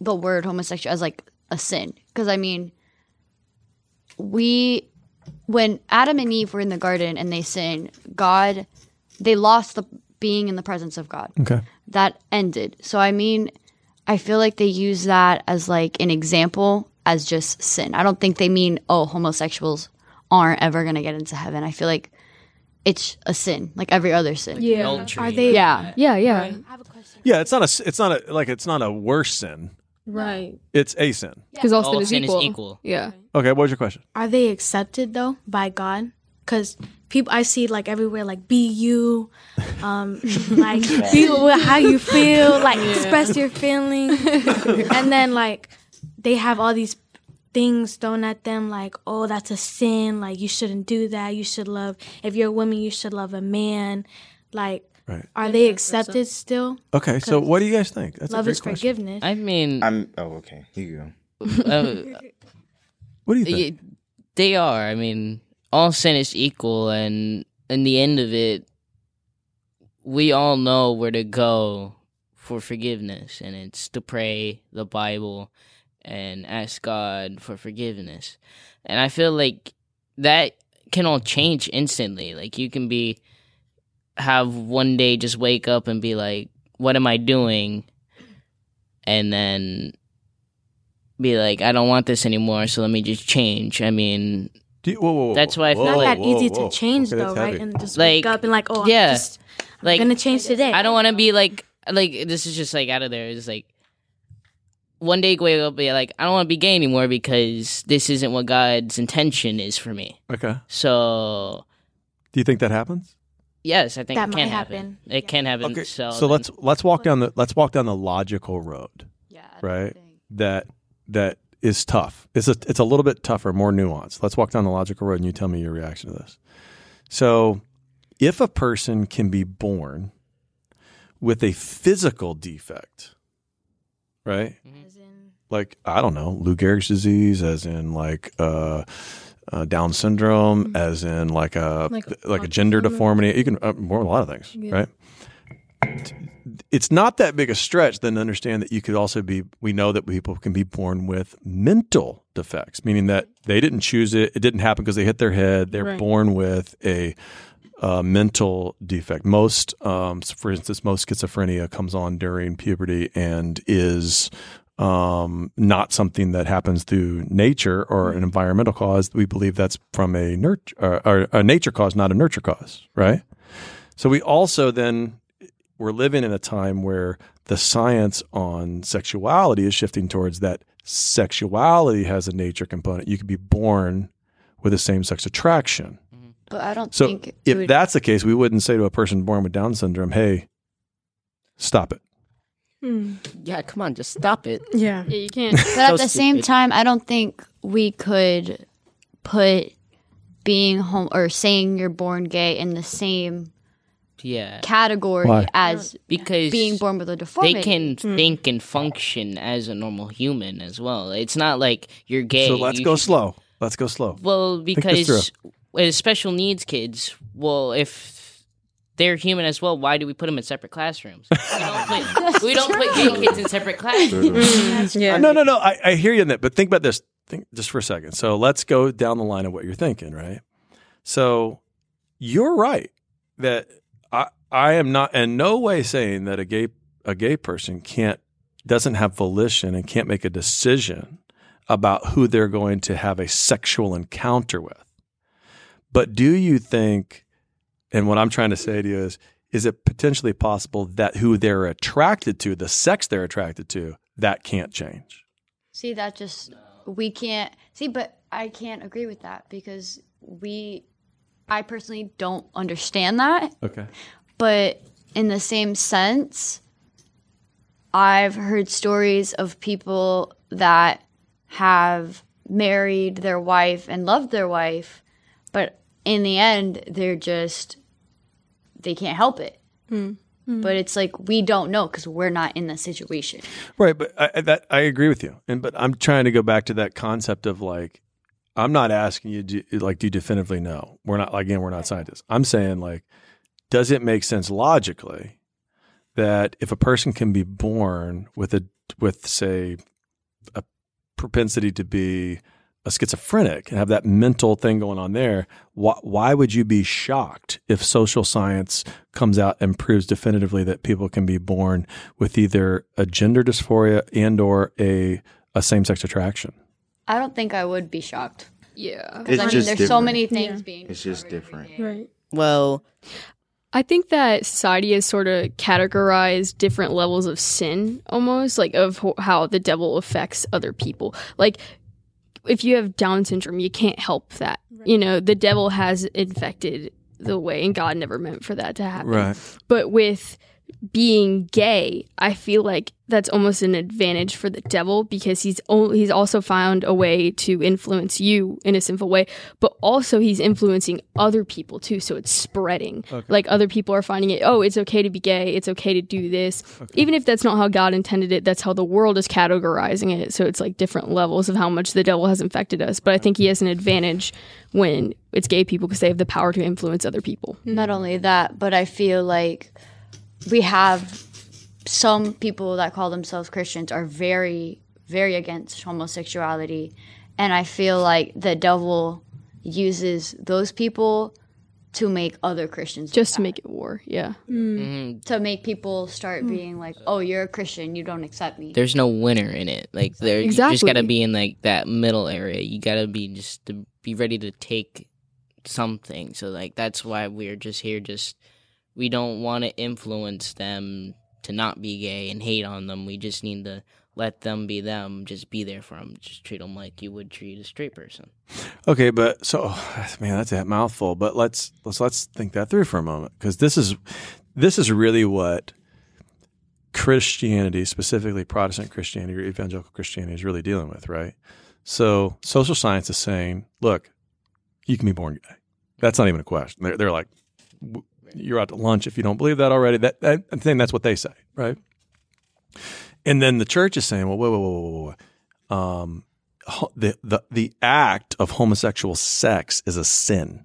the word homosexual as like a sin because I mean we when Adam and Eve were in the garden and they sinned, God they lost the being in the presence of God. Okay. That ended. So I mean I feel like they use that as like an example as just sin. I don't think they mean, oh, homosexuals aren't ever going to get into heaven. I feel like it's a sin, like every other sin. Yeah. Adultery. Are they? Yeah. Yeah, yeah. Yeah, it's not a. s- It's not a like. It's not a worse sin. Right. It's a sin. Because all, All sin, is, sin is equal. equal. Yeah. Okay, what was your question? Are they accepted though by God? Because people I see like everywhere, like be you, um, (laughs) like be wh- how you feel, like express your feelings, (laughs) and then like they have all these things thrown at them, like oh that's a sin, like you shouldn't do that. You should love if you're a woman, you should love a man. Like, Right. are they accepted still? Okay, So, what do you guys think? That's a love great is question. forgiveness. I mean, I'm. Oh, okay. Here you go. uh, (laughs) What do you think? they are. I mean, all sin is equal, and in the end of it, we all know where to go for forgiveness, and it's to pray the Bible and ask God for forgiveness. And I feel like that can all change instantly. Like you can be have one day just wake up and be like, "What am I doing?" and then be like, I don't want this anymore, so let me just change. I mean, you, whoa, whoa, whoa, That's why I feel Not like that easy whoa. to change Okay, though, right? And just Like, wake up and like, oh, yeah, I'm just like gonna change today. I don't want to be like like this is just like out of there. It's like one day wake will be like, I don't want to be gay anymore because this isn't what God's intention is for me. Okay. So Do you think that happens? yes, I think That it might can happen. It can happen. Okay. So, So, let's let's walk down the let's walk down the logical road. Yeah. Right. That that is tough. It's a it's a little bit tougher, more nuanced. Let's walk down the logical road and you tell me your reaction to this. So, if a person can be born with a physical defect, right? Like I don't know, Lou Gehrig's disease, as in like uh, uh, Down syndrome, as in like a like, Like a gender deformity. You can uh, more a lot of things, Yeah. right? It's not that big a stretch then to understand that you could also be. We know that people can be born with mental defects, meaning that they didn't choose it. It didn't happen because they hit their head. They're Right. born with a uh, mental defect. Most, um, for instance, most schizophrenia comes on during puberty and is um, not something that happens through nature or an environmental cause. We believe that's from a nurture or, or a nature cause, not a nurture cause, right? So we also then we're living in a time where the science on sexuality is shifting towards that sexuality has a nature component. You could be born with a same sex attraction. But I don't So think if would- that's the case, we wouldn't say to a person born with Down syndrome, "Hey, stop it." Hmm. Yeah, come on, just stop it. Yeah. Yeah, you can't. But at So the same time, I don't think we could put being home or saying you're born gay in the same yeah, category Why? as because being born with a deformity. they can hmm. think and function as a normal human as well. It's not like you're gay. So let's you go should- slow. Let's go slow. Well, because with special needs kids, well, if they're human as well, why do we put them in separate classrooms? We don't (laughs) put, we don't put gay kids in separate classrooms. Mm-hmm. Yeah. No, no, no. I, I hear you in that, but think about this. Think just for a second. So let's go down the line of what you're thinking, right? So you're right that I I am not in no way saying that a gay a gay person can't doesn't have volition and can't make a decision about who they're going to have a sexual encounter with. But do you think and what I'm trying to say to you is is it potentially possible that who they're attracted to, the sex they're attracted to, that can't change? See, that just we can't see, but I can't agree with that because we, I personally don't understand that. Okay. But in the same sense, I've heard stories of people that have married their wife and loved their wife, but in the end, they're just, they can't help it. Hmm. Hmm. But it's like we don't know because we're not in the situation. Right, but I, I- that I agree with you, and but I'm trying to go back to that concept of like, I'm not asking you do, like, do you definitively know? We're not again, we're not scientists. I'm saying like, does it make sense logically that if a person can be born with a with say a propensity to be a schizophrenic and have that mental thing going on there, why, why would you be shocked if social science comes out and proves definitively that people can be born with either a gender dysphoria and or a a same sex attraction? I don't think I would be shocked. Yeah. Because I mean, there's so many things Yeah. being. It's just different. Right. Well, I think that society has sort of categorized different levels of sin almost, like of ho- how the devil affects other people. Like, if you have Down syndrome, you can't help that. You know, the devil has infected the way, and God never meant for that to happen. Right. But with being gay, I feel like that's almost an advantage for the devil because he's only, he's also found a way to influence you in a sinful way, but also he's influencing other people too. So it's spreading. Okay. Like other people are finding it. Oh, it's okay to be gay. It's okay to do this, even if that's not how God intended it. That's how the world is categorizing it. So it's like different levels of how much the devil has infected us. But I think he has an advantage when it's gay people because they have the power to influence other people. Not only that, but I feel like we have some people that call themselves Christians are very, very against homosexuality. And I feel like the devil uses those people to make other Christians just to make it war. Yeah. Mm-hmm. To make people start hmm. being like, oh, you're a Christian, you don't accept me. There's no winner in it. Like there, you just gotta be in like that middle area. You gotta be just to be ready to take something. So like that's why we're just here. Just we don't want to influence them to not be gay and hate on them. We just need to let them be them. Just be there for them. Just treat them like you would treat a straight person. Okay, but so (sighs) man, that's a mouthful. But let's let's let's think that through for a moment because this is this is really what Christianity, specifically Protestant Christianity or evangelical Christianity, is really dealing with, right? So social science is saying, look, you can be born gay. That's not even a question. They're, they're like, you're out to lunch if you don't believe that already. That, that I think that's what they say, right? And then the church is saying, well, whoa, whoa, whoa, whoa, whoa, whoa. Um, ho- the, the the act of homosexual sex is a sin.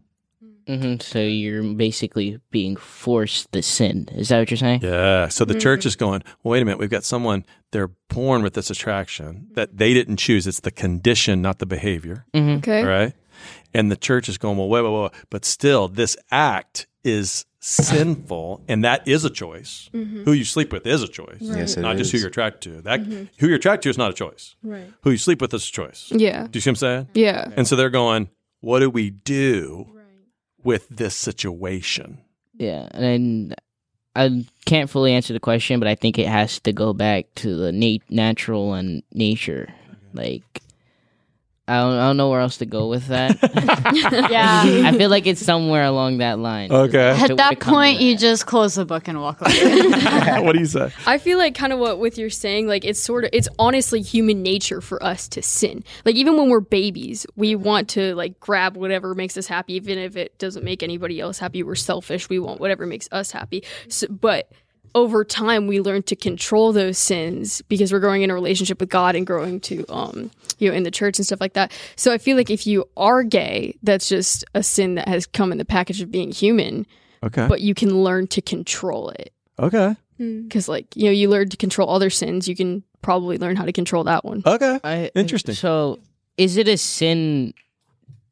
hmm So you're basically being forced the sin. Is that what you're saying? Yeah. So the church Mhm. is going, well, wait a minute. We've got someone, they're born with this attraction that they didn't choose. It's the condition, not the behavior. Mhm. Okay. Right. And the church is going, well, wait, wait, wait. But still, this act is sinful, and that is a choice. Mhm. Who you sleep with is a choice. Right. Yes, it not just who you're attracted to. That Mhm. who you're attracted to is not a choice. Right. Who you sleep with is a choice. Yeah. Do you see what I'm saying? Yeah. And so they're going, what do we do with this situation? Yeah, and I can't fully answer the question, but I think it has to go back to the nat- natural and nature. Like, I don't, I don't know where else to go with that. (laughs) Yeah. I feel like it's somewhere along that line. Okay. To- At that to come point, you just close the book and walk away. (laughs) what do you say? I feel like kind of what with you're saying, like it's sort of it's honestly human nature for us to sin. Like even when we're babies, we want to like grab whatever makes us happy, even if it doesn't make anybody else happy. We're selfish. We want whatever makes us happy. So, but over time, we learn to control those sins because we're growing in a relationship with God and growing to um you know in the church and stuff like that. So I feel like if you are gay, that's just a sin that has come in the package of being human. Okay. But you can learn to control it Okay. because like you know you learn to control other sins you can probably learn how to control that one Okay. I, Interesting. So, is it a sin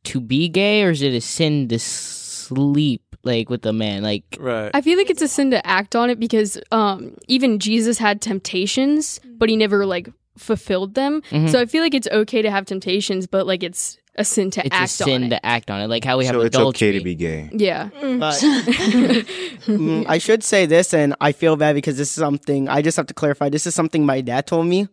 to be gay, or is it a sin to sleep like with a man? Like, right? i feel like it's a sin to act on it because um even jesus had temptations but he never like fulfilled them Mhm. so i feel like it's okay to have temptations but like it's a sin to it's act a sin on it to act on it. Like how we have so it's adultery. okay to be gay. yeah But (laughs) Mm, I should say this, and I feel bad because this is something I just have to clarify. This is something my dad told me,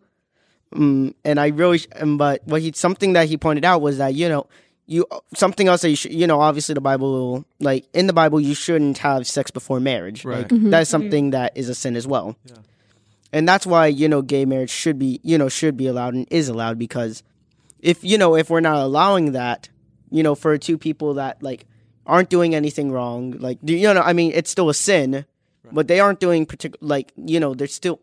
mm, and I really. Sh- um, but what he something that he pointed out was that you know you something else that you should you know obviously the Bible like in the Bible you shouldn't have sex before marriage. Right. Like, Mhm. That's something that is a sin as well. And that's why you know gay marriage should be you know should be allowed and is allowed because if you know if we're not allowing that you know for two people that like aren't doing anything wrong like do you know i mean it's still a sin but they aren't doing particular like you know they're still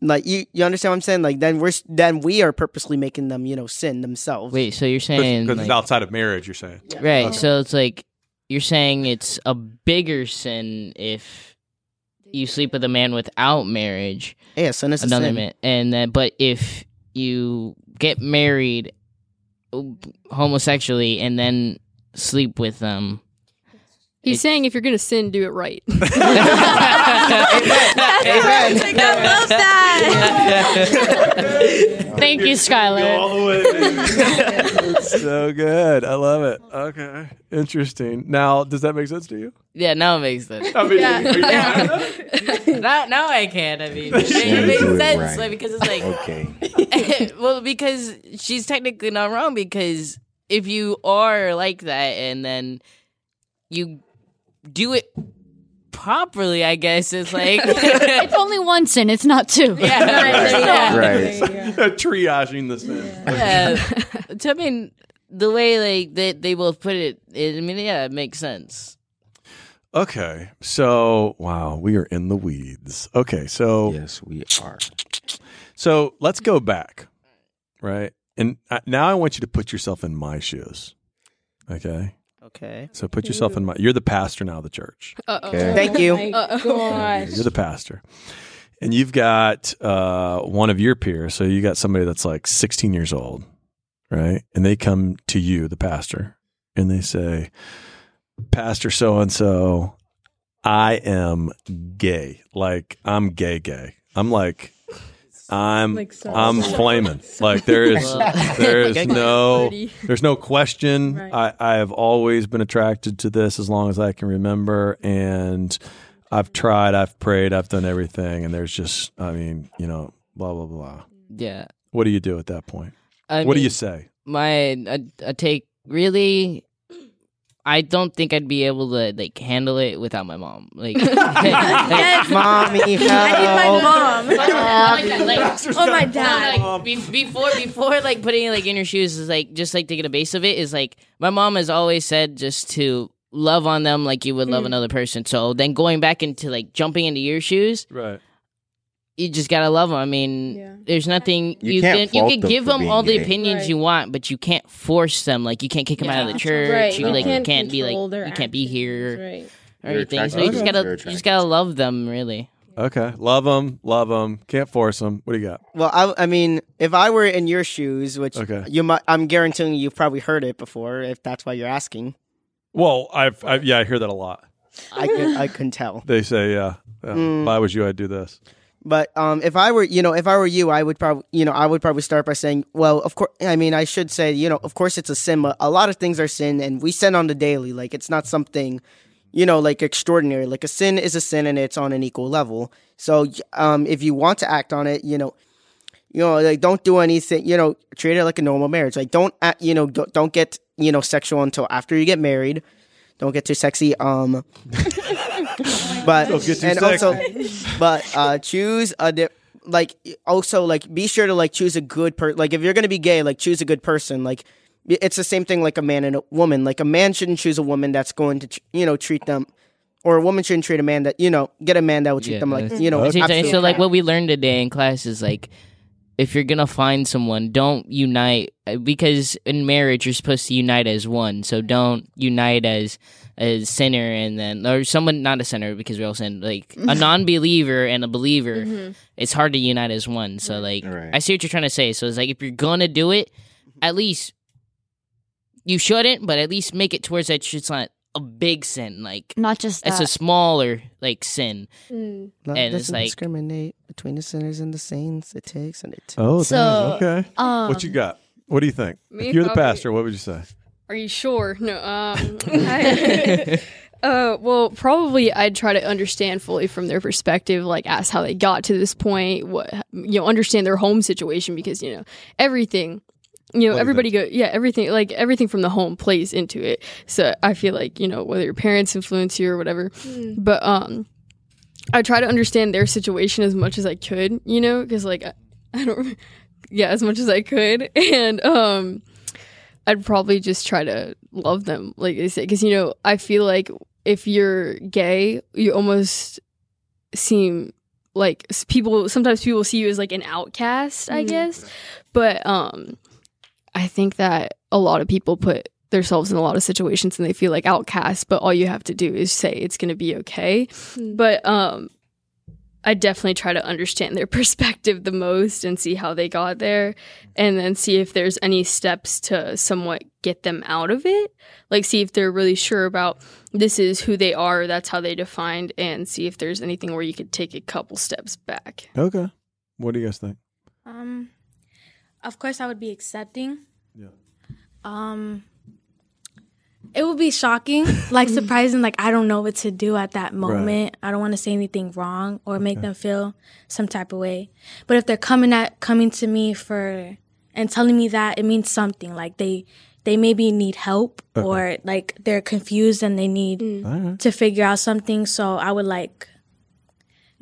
like you you understand what i'm saying like then we're then we are purposely making them you know sin themselves Wait, so you're saying Because like- it's outside of marriage, you're saying. Right. Okay. So it's like you're saying it's a bigger sin if you sleep with a man without marriage. Yeah, sin is a another sin. man, and then but if you get married homosexually and then sleep with them. He's saying if you're gonna sin, do it right. (laughs) (laughs) Amen. I love that. (laughs) Thank you, Skylar. so good. I love it. Okay. Interesting. Now, does that make sense to you? Yeah, now it makes sense. I mean, now, now I can. I mean, it, it makes sense right. like, because it's like, Okay. well, because she's technically not wrong. Because if you are like that and then you do it properly, I guess it's (laughs) like it's (laughs) only one sin. It's not two. yeah, Right. (laughs) Triaging the sin. yeah. So, I mean, the way like they they both put it, it, I mean, yeah, it makes sense. Okay. So, wow, we are in the weeds. Okay. So, Yes, we are. so let's go back. Right. And uh, now I want you to put yourself in my shoes. Okay. Okay. So put yourself in my. You're the pastor now of the church. Uh-oh. Okay. Thank you. You're the pastor, and you've got uh, one of your peers. So you got somebody that's like 16 years old, right? And they come to you, the pastor, and they say, "Pastor so and so, I am gay. Like I'm gay, gay. I'm like." I'm Like so- I'm flaming. (laughs) Like there is (laughs) there is no there's no question. Right. I, I have always been attracted to this as long as I can remember. And I've tried, I've prayed, I've done everything. And there's just, I mean, you know, blah, blah, blah. Yeah. What do you do at that point? I what do you say? my a, a take really I don't think I'd be able to like handle it without my mom. Like, (laughs) Yes. Mommy, I need my help. mom. like, like, oh my dad. like, be- before before like putting like in your shoes is like just like taking a base of it is like my mom has always said just to love on them like you would love mm. another person. So then going back into like jumping into your shoes, Right. You just gotta love them. I mean, Yeah. there's nothing You you, can't you can them give them being all the gay. opinions Right. you want, but you can't force them. Like you can't kick them out of the church. right. You You like can't can't be like control their you can't be here right. or You're anything. So you just gotta you're just gotta love them really. Okay. Love them. Love them. Can't force them. What do you got? Well, I, I mean, if I were in your shoes, which Okay. you might, I'm guaranteeing you've probably heard it before, if that's why you're asking. Well, I've, I've yeah, I hear that a lot. I can, I can tell. They say, yeah, yeah, Mm. if I was you, I'd do this. But um, if I were, you know, if I were you, I would probably, you know, I would probably start by saying, well, of course, I mean, I should say, you know, of course it's a sin, but a lot of things are sin, and we sin on the daily. Like it's not something, you know, like extraordinary. Like a sin is a sin, and it's on an equal level. So, um, if you want to act on it, you know, you know, like don't do anything, you know, treat it like a normal marriage. Like don't, act, you know, don't, don't get, you know, sexual until after you get married. Don't get too sexy. Um, (laughs) but Don't get too and sexy. also, (laughs) but uh, choose a di- like also like be sure to like choose a good person. Like if you're gonna be gay, like choose a good person. Like it's the same thing like a man and a woman. Like a man shouldn't choose a woman that's going to tr- you know treat them, or a woman shouldn't treat a man that you know get a man that will treat them like you know. So- so, like what we learned today in class is like if you're gonna find someone, don't unite uh, because in marriage you're supposed to unite as one. So don't unite as a sinner and then or someone not a sinner because we all sin like a (laughs) non-believer and a believer. It's hard to unite as one. So like Right. I see what you're trying to say. So it's like if you're gonna do it, at least you shouldn't, but at least make it towards that it's not a big sin. Like Not just it's a smaller like sin. Mm. Love and it's doesn't like- discriminate between the sinners and the saints. It takes and it. Takes. Oh, So, dang, okay. um, what you got? What do you think? Me, if you're the probably- pastor, what would you say? Are you sure? No. Um. (laughs) I- uh. Well, probably I'd try to understand fully from their perspective, like ask how they got to this point. What you know, understand their home situation because you know everything. You know, Plays everybody go. Yeah, everything like everything from the home plays into it. So I feel like you know whether your parents influence you or whatever, but um, I try to understand their situation as much as I could. You know, because like I, I don't. (laughs) Yeah, as much as I could, (laughs) and um. I'd probably just try to love them, like they say, because you know I feel like if you're gay, you almost seem like people. Sometimes people see you as like an outcast, I Mhm. guess. But um, I think that a lot of people put themselves in a lot of situations and they feel like outcasts. But all you have to do is say it's going to be okay. Mm. But um, I definitely try to understand their (laughs) perspective the most and see how they got there and then see if there's any steps to somewhat get them out of it. Like see if they're really sure about this is who they are, that's how they defined and see if there's anything where you could take a couple steps back. Okay. What do you guys think? Um, of course, I would be accepting. Yeah. Um, it would be shocking, like (laughs) surprising. Like I don't know what to do at that moment. I don't want to say anything wrong or make them feel some type of way. But if they're coming at coming to me for and telling me that, it means something. Like they they maybe need help Okay. or like they're confused and they need mm. Mm. All right. to figure out something. So I would like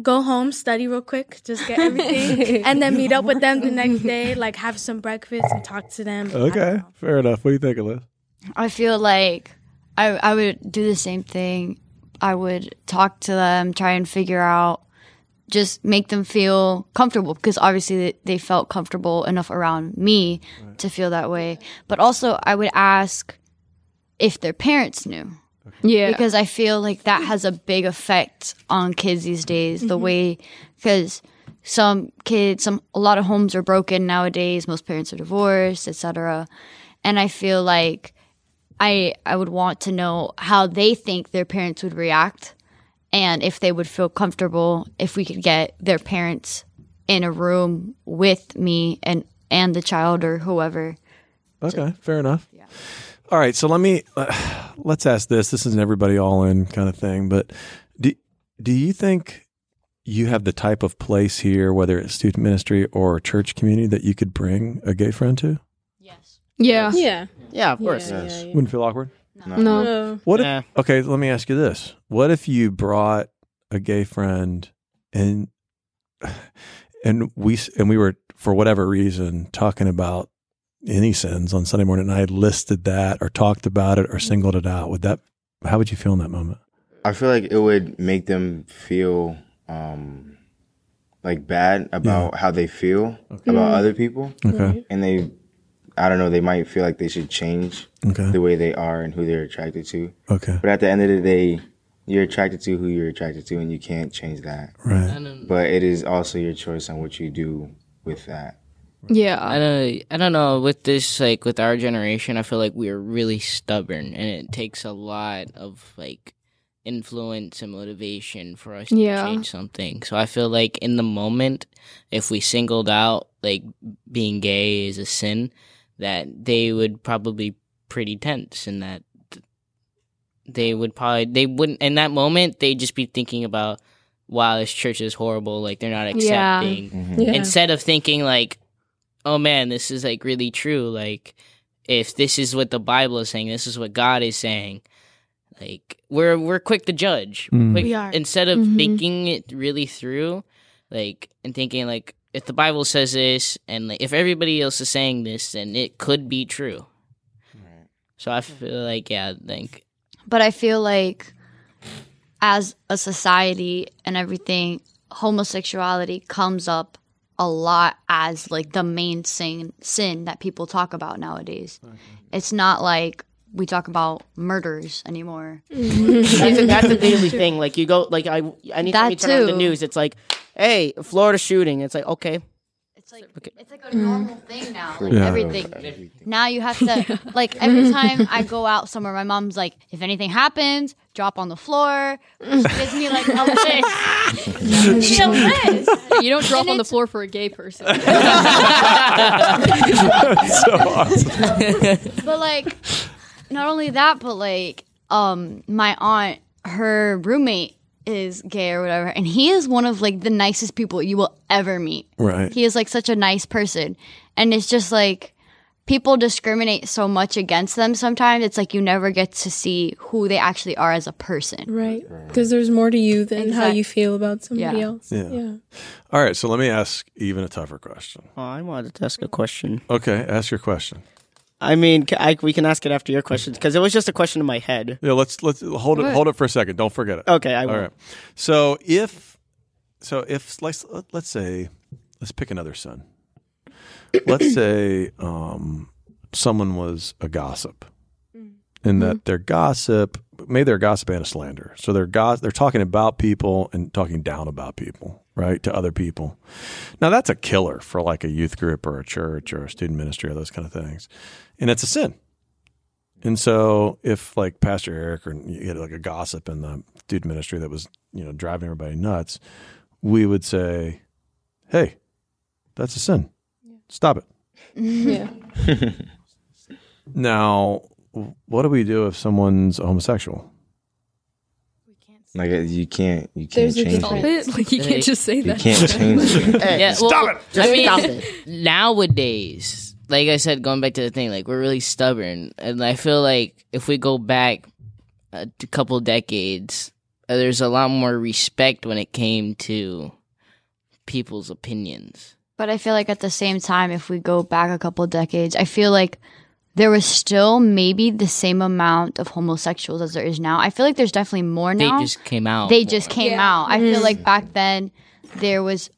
go home, study real quick, just get everything, (laughs) and then meet up with them the next day, like have some breakfast and talk to them. Okay. Fair enough. What do you think, Liz? I feel like I I would do the same thing. I would talk to them, try and figure out, just make them feel comfortable because obviously they, they felt comfortable enough around me to feel that way. But also, I would ask if their parents knew. Yeah. Because I feel like that has a big effect on kids these days. The Mhm. way, because some kids, some a lot of homes are broken nowadays. Most parents are divorced, etc. And I feel like I I would want to know how they think their parents would react, and if they would feel comfortable if we could get their parents in a room with me and and the child or whoever. Okay, fair enough. Yeah. All right, so let me uh, let's ask this. This is an everybody all in kind of thing, but do do you think you have the type of place here, whether it's student ministry or church community, that you could bring a gay friend to? Yeah. Yeah. Yeah, of course. Yeah, yeah, yeah. Wouldn't feel awkward. No. No. What if? Yeah. Okay, let me ask you this: What if you brought a gay friend and (sighs) and we and we were for whatever reason talking about any sins on Sunday morning, and I had listed that or talked about it or singled it out? Would that? How would you feel in that moment? I feel like it would make them feel um like bad about how they feel about Mm. other people. Okay. And they I don't know, they might feel like they should change Okay. the way they are and who they're attracted to. Okay. But at the end of the day, you're attracted to who you're attracted to and you can't change that. Right. But it is also your choice on what you do with that. Yeah. I don't I don't know with this like with our generation I feel like we're really stubborn and it takes a lot of like influence and motivation for us Yeah. to change something. So I feel like in the moment if we singled out like being gay is a sin that they would probably pretty tense and that they would probably they wouldn't in that moment they'd just be thinking about wow this church is horrible like they're not Yeah. accepting Mhm. Yeah. instead of thinking like oh man this is like really true like if this is what the bible is saying this is what god is saying like we're we're quick to judge Mm. Quick- We are. instead of Mhm. thinking it really through like and thinking like if the bible says this and if everybody else is saying this then it could be true Right. so i feel like yeah I think But I feel like as a society and everything, homosexuality comes up a lot as like the main sin sin that people talk about nowadays. It's not like we talk about murders anymore. that's, a, that's a daily (laughs) thing. Like you go, like I, anytime That you turn on the news, it's like, hey, Florida shooting. It's like, okay, It's like okay. it's like a normal thing now. Like Yeah. everything. Now you have to like every time I go out somewhere, my mom's like, if anything happens, drop on the floor. She gives me like a list. (laughs) She list. You don't drop on the floor for a gay person. (laughs) so awesome. but like not only that but like um my aunt her roommate is gay or whatever and he is one of like the nicest people you will ever meet Right. he is like such a nice person and it's just like people discriminate so much against them sometimes it's like you never get to see who they actually are as a person Right. Because there's more to you than how you feel about somebody Yeah. else. Yeah. Yeah. All right, so let me ask even a tougher question. Oh, I wanted to ask a question. Okay, ask your question. I mean, I, we can ask it after your questions because it was just a question in my head. Yeah, let's let's hold it hold it for a second. Don't forget it. Okay, I won't. right. So if so if let's let's say let's pick another son. Let's (coughs) say um, someone was a gossip, in that their gossip, maybe they're gossip and a slander. So they're gos- they're talking about people and talking down about people, right, to other people. Now that's a killer for like a youth group or a church or a student ministry or those kind of things, and it's a sin. And so if like Pastor Eric or you had like a gossip in the student ministry that was you know driving everybody nuts, we would say, "Hey, that's a sin. Stop it." (laughs) Yeah. (laughs) Now, what do we do if someone's homosexual? Like uh, you can't, you can't There's a change Stop it. it. Like you can't just say that. You that. can't change it. (laughs) Hey, yeah, stop it. Just I mean, stop (laughs) it. nowadays, like I said, going back to the thing, like we're really stubborn, and I feel like if we go back a t- couple decades, uh, there's a lot more respect when it came to people's opinions. But I feel like at the same time, if we go back a couple decades, I feel like there was still maybe the same amount of homosexuals as there is now. I feel like there's definitely more now. They just came out. They just came Yeah. out. I feel Mm. like back then there was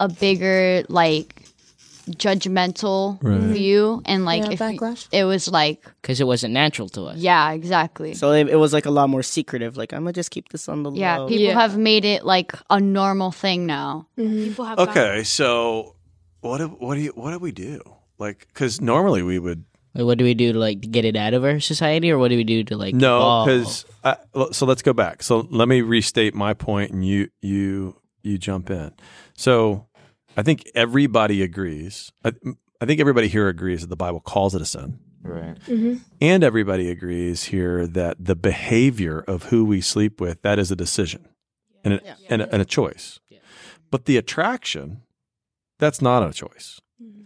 a bigger like judgmental Right. view and like Yeah, if you- backlash. it was like because it wasn't natural to us. yeah, exactly. So it, it was like a lot more secretive. Like I'm gonna just keep this on the yeah, low. people Yeah. have made it like a normal thing now. People have Okay, so what do, what do you what do we do? Like, because normally we would Like, what do we do to like get it out of our society, or what do we do to like no, evolve? because uh, so let's go back. So let me restate my point, and you you you jump in. So I think everybody agrees. I, I think everybody here agrees that the Bible calls it a sin. Right. Mm-hmm. And everybody agrees here that the behavior of who we sleep with, that is a decision and, a, and, a, and a choice. But the attraction, that's not a choice. Mm-hmm.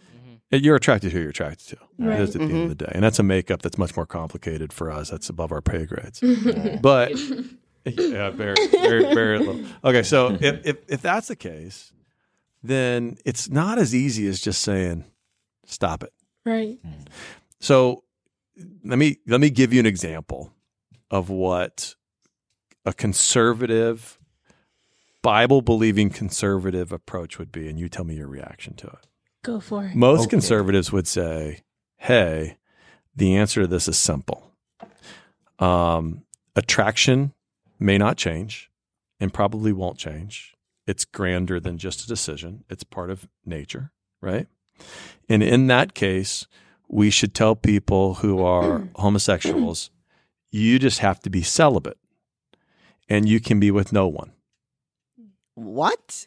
You're attracted to who you're attracted to. Right. That's at the end Mm-hmm. of the day. And that's a makeup that's much more complicated for us. That's above our pay grades. but (laughs) yeah, very, very, very little. Okay, so if, if, if that's the case, then it's not as easy as just saying, stop it. Right. So let me let me give you an example of what a conservative Bible believing conservative approach would be and you tell me your reaction to it. Go for it. Most Okay. conservatives would say, "Hey, the answer to this is simple. Um, attraction may not change and probably won't change. It's grander than just a decision. It's part of nature, right? And in that case, we should tell people who are (clears throat) homosexuals, you just have to be celibate and you can be with no one. What?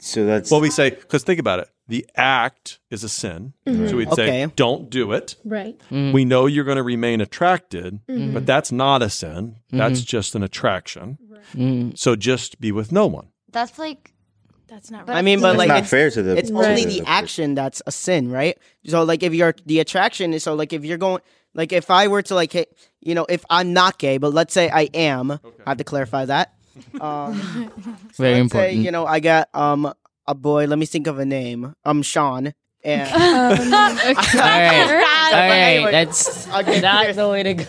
So that's Well, we say, because think about it the act is a sin. So we'd say, don't do it. Right. Mm. We know you're going to remain attracted, Mm-hmm. but that's not a sin. That's just an attraction. Mm. So just be with no one. That's like That's not But right. I mean, but That's like not it's, fair to the. it's to only the- the action that's a sin, right? So like if you're the attraction is so like if you're going like if I were to like hit, you know if I'm not gay, but let's say I am, I have to clarify that. (laughs) Um, Very let's say, important. you know I got um a boy. Let me think of a name. Um Sean and. (laughs) (laughs) (laughs) all right, all right, anyway, that's Okay, not here's- the way to go.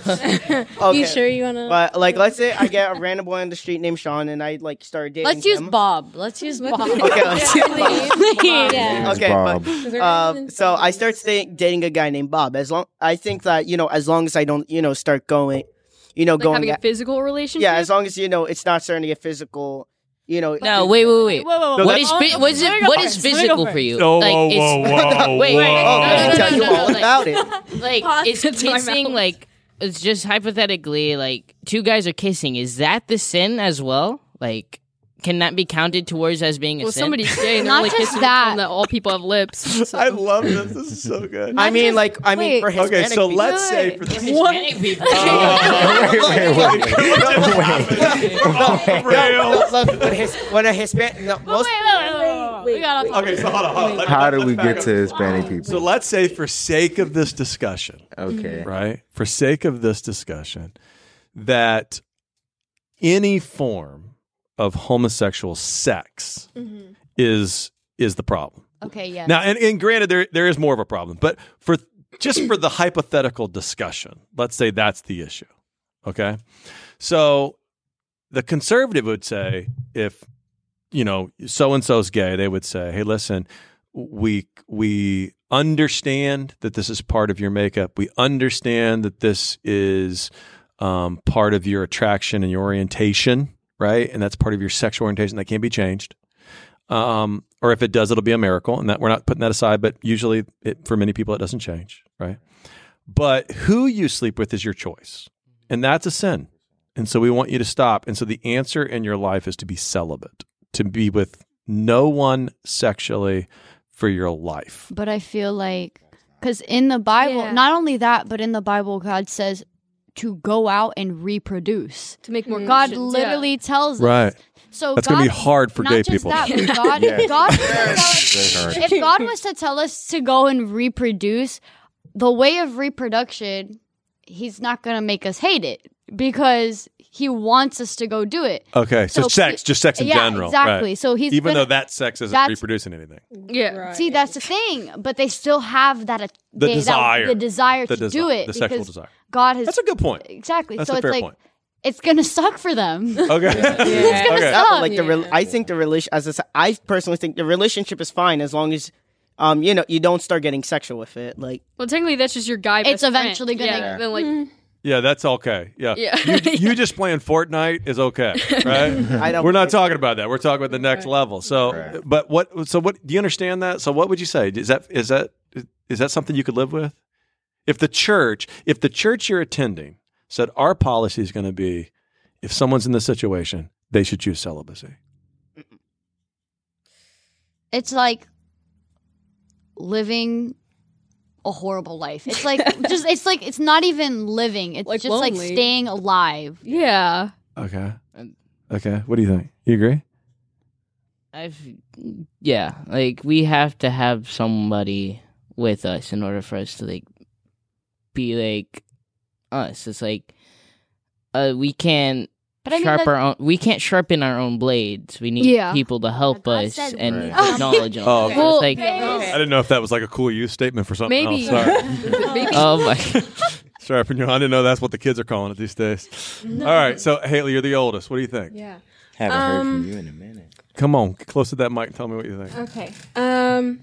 okay. You sure you wanna? But like, let's say I get a random boy on the street named Sean, and I like start dating. let's use him. Bob. Let's use Bob. Okay, let's use Bob. yeah. Okay, Bob. but um, so I start sta- dating a guy named Bob. As long I think that you know, as long as I don't, you know, start going, you know, Like going. having a physical relationship. yeah, as long as you know it's not starting to get physical. You know. No, wait, wait, wait. Whoa, whoa, No, What that- is phy- what is it? go What first. is Let me go physical for you? Oh, like whoa, it's whoa, (laughs) wait, whoa, wait, Oh, no, I no, can no, tell no, you no, all about it. like Pause. it's Time out. kissing like it's just hypothetically like two guys are kissing is that the sin as well like can that be counted towards as being a Well, sin somebody's (laughs) gay and they're Not only just kissing that. that. that all people have lips. (laughs) So. I love this. This is so good. I mean, just- like, I mean, wait. for Okay, so people- let's say for the Hispanic people Look, look, when, his, when a Hispanic, no, most, We got Okay, so hold on. Hold on. Let me- How do we get to Hispanic people? So let's say, for sake of this discussion, okay. right? For sake of this discussion, that any form of homosexual sex is is the problem. Okay, yeah. Now, and, and granted, there there is more of a problem, but for just for the hypothetical discussion, let's say that's the issue. Okay, so the conservative would say if you know so and so's gay, they would say, "Hey, listen, we we understand that this is part of your makeup. We understand that this is um, part of your attraction and your orientation, right? And that's part of your sexual orientation that can't be changed. Um, or if it does, it'll be a miracle, and that we're not putting that aside. But usually, it, for many people, it doesn't change, right? But who you sleep with is your choice, and that's a sin. And so we want you to stop. And so the answer in your life is to be celibate, to be with no one sexually for your life. But I feel like, because in the Bible, not only that, but in the Bible, God says to go out and reproduce. To make more God connections, literally tells us. Right. So That's God, gonna be hard for not gay just people. That, but (laughs) God, Yeah. God was to Very tell us- if God was to tell us to go and reproduce, the way of reproduction, He's not going to make us hate it because He wants us to go do it. Okay, so, So sex, just sex in yeah, general. exactly. right. So he's even gonna- though that sex isn't reproducing anything. Yeah. See, that's the thing, but they still have that uh, The they- that- desire. the desire The to desi- do it, the sexual desire. God has. That's a good point. Exactly. That's so a it's fair like point. it's gonna suck for them. Okay. (laughs) it's gonna Okay. suck. But, like the rel I think the relation as I, said, I personally think the relationship is fine as long as um you know you don't start getting sexual with it like Well, technically, that's just your guy. It's best friend. eventually gonna- Yeah. Then like. Yeah, that's okay. Yeah. Yeah. You, (laughs) you just playing Fortnite is okay, (laughs) right? I don't We're not talking about that. We're talking about the next level. So, but what? So, what? Do you understand that? So, what would you say? Is that is that is that something you could live with? If the church, if the church you're attending said our policy is going to be, if someone's in this situation, they should choose celibacy. It's like living a horrible life. It's like (laughs) just it's like it's not even living. It's Like just like lonely. staying alive. Yeah. Okay. Okay. What do you think? You agree? I've yeah, like we have to have somebody with us in order for us to like be like us. It's like uh we can't But I mean, sharp that- our own we can't sharpen our own blades. We need Yeah. people to help us said and Right. acknowledge them. Oh, It's okay. like I didn't know if that was like a cool use statement for something Maybe. else. Sorry. (laughs) Maybe. Oh my (laughs) Sharpen your. I didn't know that's what the kids are calling it these days. All right, so Haley, you're the oldest. What do you think? Yeah. Haven't heard Um, from you in a minute. Come on, get close to that mic and tell me what you think. Okay. Um,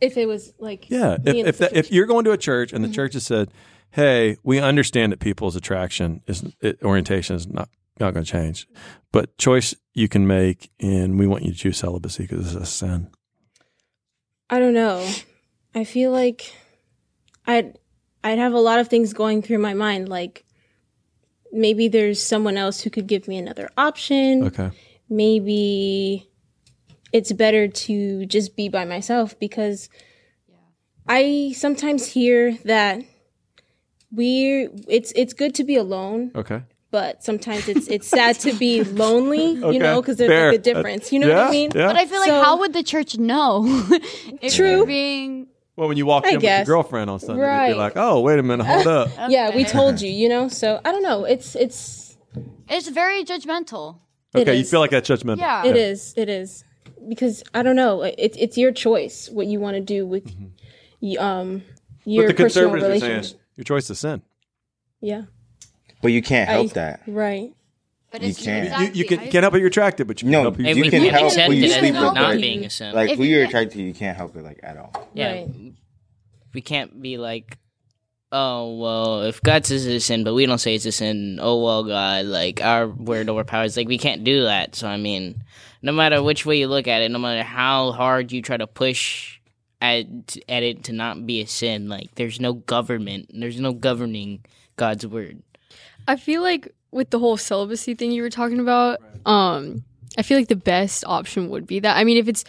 if it was like Yeah, if if, that, if you're going to a church and the Mhm. church has said, "Hey, we understand that people's attraction is it, orientation is not not going to change, but choice you can make, and we want you to choose celibacy because it's a sin." I don't know. I feel like I'd I'd have a lot of things going through my mind like maybe there's someone else who could give me another option. Okay. Maybe it's better to just be by myself because I sometimes hear that we it's it's good to be alone, Okay. But sometimes it's it's sad to be lonely, Okay, you know, because there's fair. like a difference. You know what I mean? yeah. But I feel like So- how would the church know? (laughs) if True. you're Being Well, when you walk I in with your girlfriend on Sunday, they'd be like, "Oh, wait a minute, hold up." (laughs) Yeah, we told you, you know. So I don't know. It's it's it's very judgmental. It Okay, you is. feel like that's judgmental. Yeah. It is. It is because I don't know. It's it's your choice what you want to do with y um your Mm-hmm. but the personal conservatives relationship. saying your choice is sin. Yeah. But you can't help I- that. Right. But You can't. You, you can, can't help it. You're attracted, but you No, can help. If you can can't help who you it sleep with. not being a sin. Like If who you you're attracted to, you can't help it like at all. Yeah. Right. We can't be like, oh well, if God says it's a sin, but we don't say it's a sin. Oh well, God, like our word overpowers. Like we can't do that. So I mean, no matter which way you look at it, no matter how hard you try to push at at it to not be a sin, like there's no government, there's no governing God's word. I feel like with the whole celibacy thing you were talking about, um, I feel like the best option would be that. I mean, if it's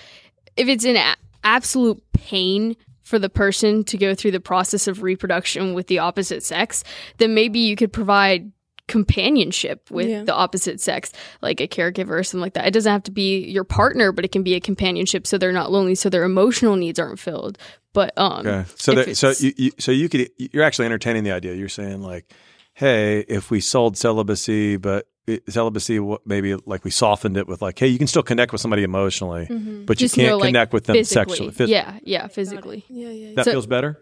if it's an a- absolute pain for the person to go through the process of reproduction with the opposite sex, then maybe you could provide companionship with Yeah. the opposite sex, like a caregiver or something like that. It doesn't have to be your partner, but it can be a companionship so they're not lonely, so their emotional needs aren't filled. But um, Okay, so if that, so you, you so you could you're actually entertaining the idea. You're saying like, hey, if we sold celibacy, but it, celibacy maybe like we softened it with like, hey, you can still connect with somebody emotionally, Mhm. but you can't no, like, connect with them physically. sexually. Phys- yeah, yeah, physically. Yeah, yeah. that So- feels better.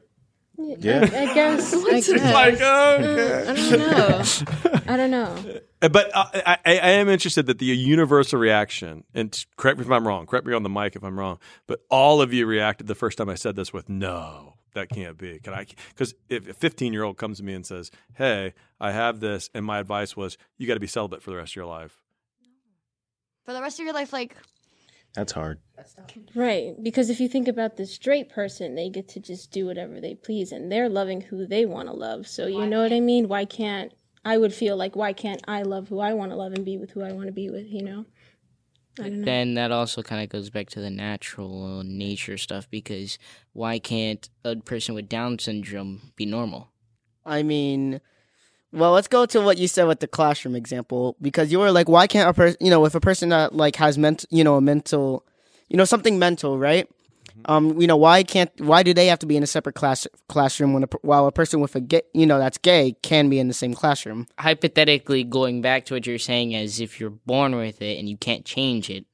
Yeah. I, I guess. (laughs) I guess. like, okay. I don't know. (laughs) I don't know. Uh, But uh, I, I, I am interested that the universal reaction, and correct me if I'm wrong, correct me on the mic if I'm wrong, but all of you reacted the first time I said this with no. That can't be. Can I? Because if a 15 year old comes to me and says, "Hey, I have this," and my advice was, "You got to be celibate for the rest of your life." For the rest of your life, like That's hard. Right, because if you think about the straight person, they get to just do whatever they please and they're loving who they want to love. So, you know what I mean? Why can't I would feel like why can't I love who I want to love and be with who I want to be with, you know? I don't know. Then that also kind of goes back to the natural uh, nature stuff because why can't a person with Down syndrome be normal? I mean, well, let's go to what you said with the classroom example because you were like, why can't a person, you know, if a person that like has mental, you know, a mental, you know, something mental, right? Um, you know, why can't, why do they have to be in a separate class classroom when a, while a person with a gay, you know, that's gay can be in the same classroom? Hypothetically, going back to what you're saying, as if you're born with it and you can't change it,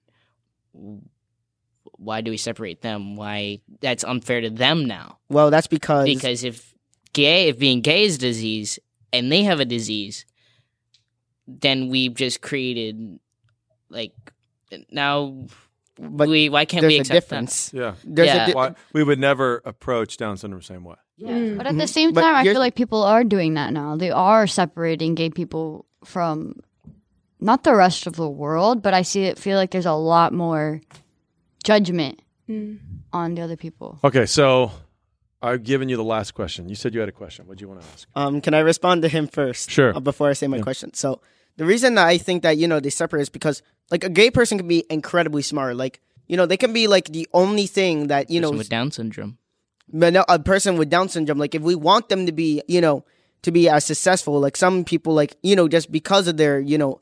why do we separate them? Why that's unfair to them now? Well, that's because because if gay, if being gay is disease and they have a disease, then we've just created like now. But we why can't there's we a accept difference. That? Yeah. There's a yeah. di- Why, we would never approach Down syndrome the same way. Yeah, But at the Mhm. same But time, I feel like people are doing that now. They are separating gay people from not the rest of the world, but I see it. Feel like there's a lot more judgment Mm. on the other people. Okay, so I've given you the last question. You said you had a question. What do you want to ask? Um, can I respond to him first? Sure. uh, before I say my Yeah. question. So the reason that I think that you know they separate is because like a gay person can be incredibly smart. Like you know they can be like the only thing that you Person know with Down syndrome. but no, a person with Down syndrome, like if we want them to be, you know, to be as successful, like some people, like you know, just because of their, you know,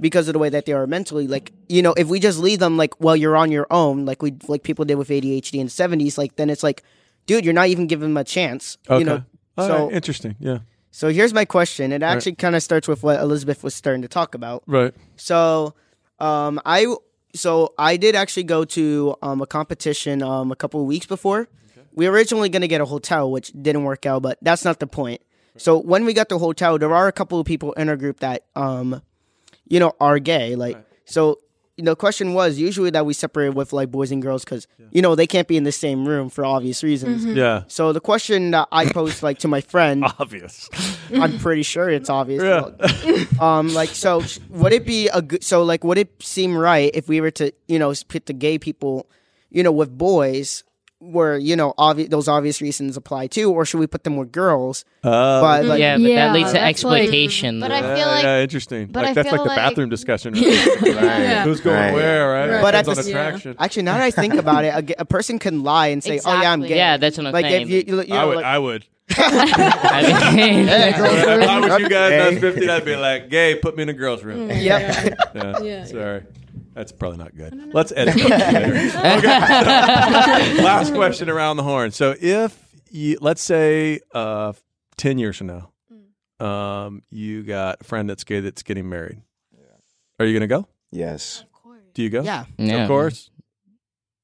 because of the way that they are mentally, like you know, if we just leave them like, well, you're on your own, like we like people did with ADHD in the '70s, like then it's like, dude, you're not even giving them a chance, Okay. you know. All so right, interesting. Yeah. So here's my question. It right. actually kind of starts with what Elizabeth was starting to talk about. Right. So, um, I so I did actually go to um, a competition um, a couple of weeks before. We were originally going to get a hotel, which didn't work out, but that's not the point. So when we got the hotel, there are a couple of people in our group that, um, you know, are gay. Like, so the question was usually that we separate with like boys and girls because you know they can't be in the same room for obvious reasons. Mhm. Yeah. So the question that I posed like to my friend, (laughs) obvious. I'm pretty sure it's obvious. Yeah. (laughs) um, like so, sh- would it be a good? So like, would it seem right if we were to you know put the gay people, you know, with boys? Where you know obvi- those obvious reasons apply too, or should we put them with girls? Uh, but like, yeah, but that leads to exploitation. but. I feel like- yeah, interesting. but like I that's feel like (laughs) the like- bathroom discussion. Right? Yeah. Who's going Right. where? Right. But at the on s- attraction. Actually, now that I think about it, a, g- a person can lie and say, "Oh yeah, I'm gay." Yeah, that's what I'm like saying. If you, you, you know, I would. like, I would. (laughs) I mean, (laughs) if I was you guys, and I was Hey. 15, I'd be like, "Gay, put me in a girls' room." Yep. Yeah. Yeah. Sorry. That's probably not good. Let's edit. (laughs) Okay. Last question around the horn. So if you, let's say, uh, 10 years from now, um, you got a friend that's gay that's getting married. Are you going to go? Yes. Do you go? Yeah. Yeah. Of course.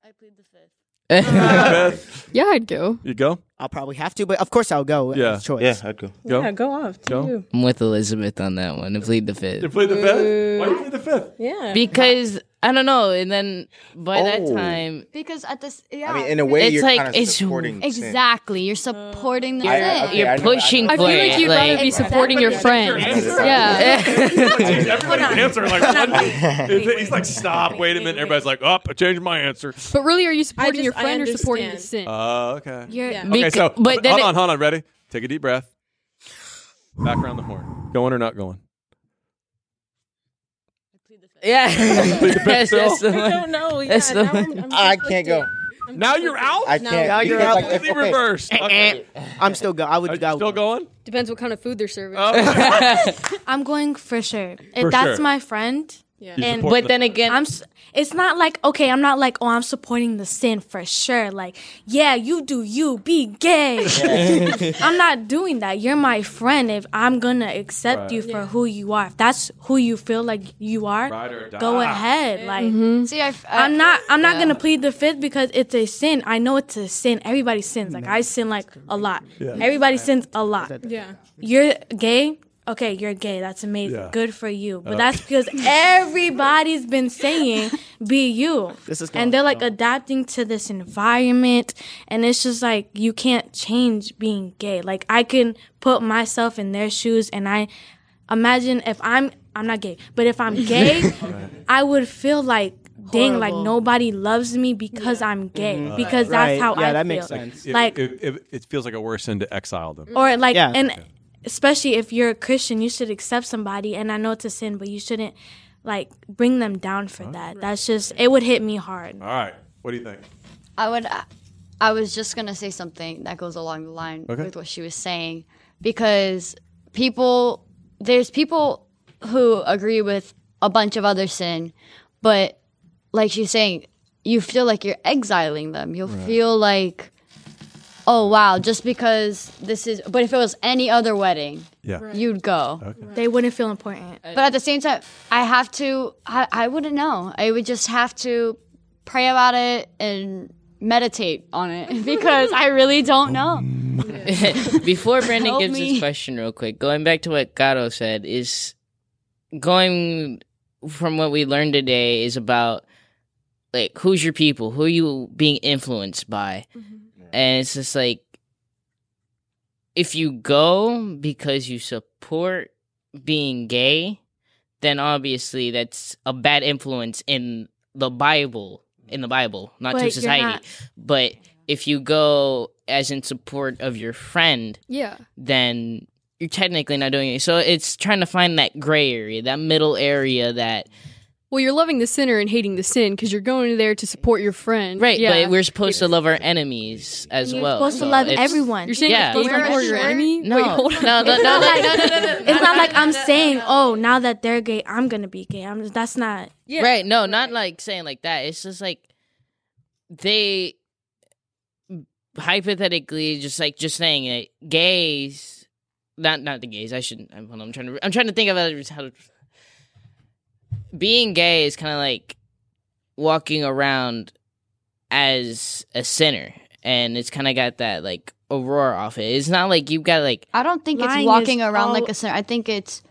I plead the Fifth. (laughs) Yeah, I'd go. You go? I'll probably have to, but of course I'll go. Yeah. Choice. Yeah, I'd go. Go. Yeah, go off. To Go. you. I'm with Elizabeth on that one. And plead the You fifth plead the fifth? Why you plead the fifth? Yeah. because I don't know. And then by that Oh. time, Because at this, yeah, I mean, in a way, It's you're like- kind of it's- supporting sin. exactly, you're supporting the I- sin. okay, you're I know- pushing I for feel like it. you'd rather be supporting your friend. Yeah. Everybody's answer like (laughs) one. He's like, stop. Wait a minute. Everybody's like, oh, I changed my answer. But really, are you supporting just- your I friend or supporting the understand. sin? Oh, okay. You're, Yeah. Okay, so Beca- but then hold it- on, hold on. Ready? Take a deep breath. Back around the horn. Going or not going? Yeah, Plead (laughs) the fifth that's, still? (laughs) that's the I one. don't know. Yeah, That's the now. I'm, I'm I can't go. I'm Now you're out? I can't. Now you're because, out. like, if- Completely okay, reversed. Okay. (laughs) I'm still go. I would Are go. still going? Depends what kind of food they're serving. Oh. I'm going for sure. If For that's sure. my friend, Yeah. And- support But the- then again, I'm. s- It's not like okay. I'm not like oh I'm supporting the sin for sure. Like yeah, you do you be gay. (laughs) (laughs) I'm not doing that. You're my friend. If I'm gonna accept Right. you for who you are, if that's who you feel like you are, Ride or die. go ahead. Like mm-hmm. see, I, I, I'm not. I'm not yeah. gonna plead the fifth because it's a sin. I know it's a sin. Everybody sins. Like mm-hmm. I sin like a lot. Yeah. Everybody sins a lot. Yeah. You're gay. Okay, you're gay. That's amazing. Yeah. Good for you. But Uh. that's because (laughs) everybody's been saying be you. This is and they're like adapting to this environment and it's just like you can't change being gay. Like I can put myself in their shoes and I imagine if I'm I'm not gay, but if I'm (laughs) gay, I would feel like dang like nobody loves me because I'm gay Mhm. because Right. that's how Yeah, I that feel. makes sense. It, Like it, it, it feels like a worse sin to exile them. or like Yeah. and especially if you're a christian you should accept somebody and i know it's a sin but you shouldn't like bring them down for that that's just it would hit me hard All right. What do you think? I would. I was just gonna say something that goes along the line Okay. with what she was saying, because people, there's people who agree with a bunch of other sin, but like she's saying, you feel like you're exiling them. You'll Right. feel like, oh wow, just because this is. But if it was any other wedding, Yeah. Right. you'd go. they wouldn't feel important But at the same time, I have to. I, I wouldn't know. I would just have to pray about it and meditate on it (laughs) because I really don't know. (laughs) Before Brandon Help gives me. his question real quick, going back to what Gato said, is going from what we learned today is about like who's your people, who are you being influenced by, mm-hmm. And it's just like if you go because you support being gay, then obviously that's a bad influence in the Bible, in the Bible, not But to society. not- But if you go as in support of your friend, Yeah. then you're technically not doing it. So it's trying to find that gray area, that middle area that Well, you're loving the sinner and hating the sin because you're going there to support your friend. right, Yeah. but we're supposed to love our enemies as well. You're well. supposed to love everyone. You're saying Yeah. you're supposed to support your enemy? No, Wait, hold on. no, no, it's no, not no, like, no, no, no, no, it's not like i'm saying oh now that they're gay i'm gonna be gay i'm that's not Right. No, not like saying like that. It's just like they hypothetically just like just saying it gays not not the gays. I shouldn't I'm, I'm trying to I'm trying to think of it- how to being gay is kind of like walking around as a sinner and it's kind of got that like aurora off it. It's not like you've got like I don't think Lying it's walking is around all- like a sinner. I think it's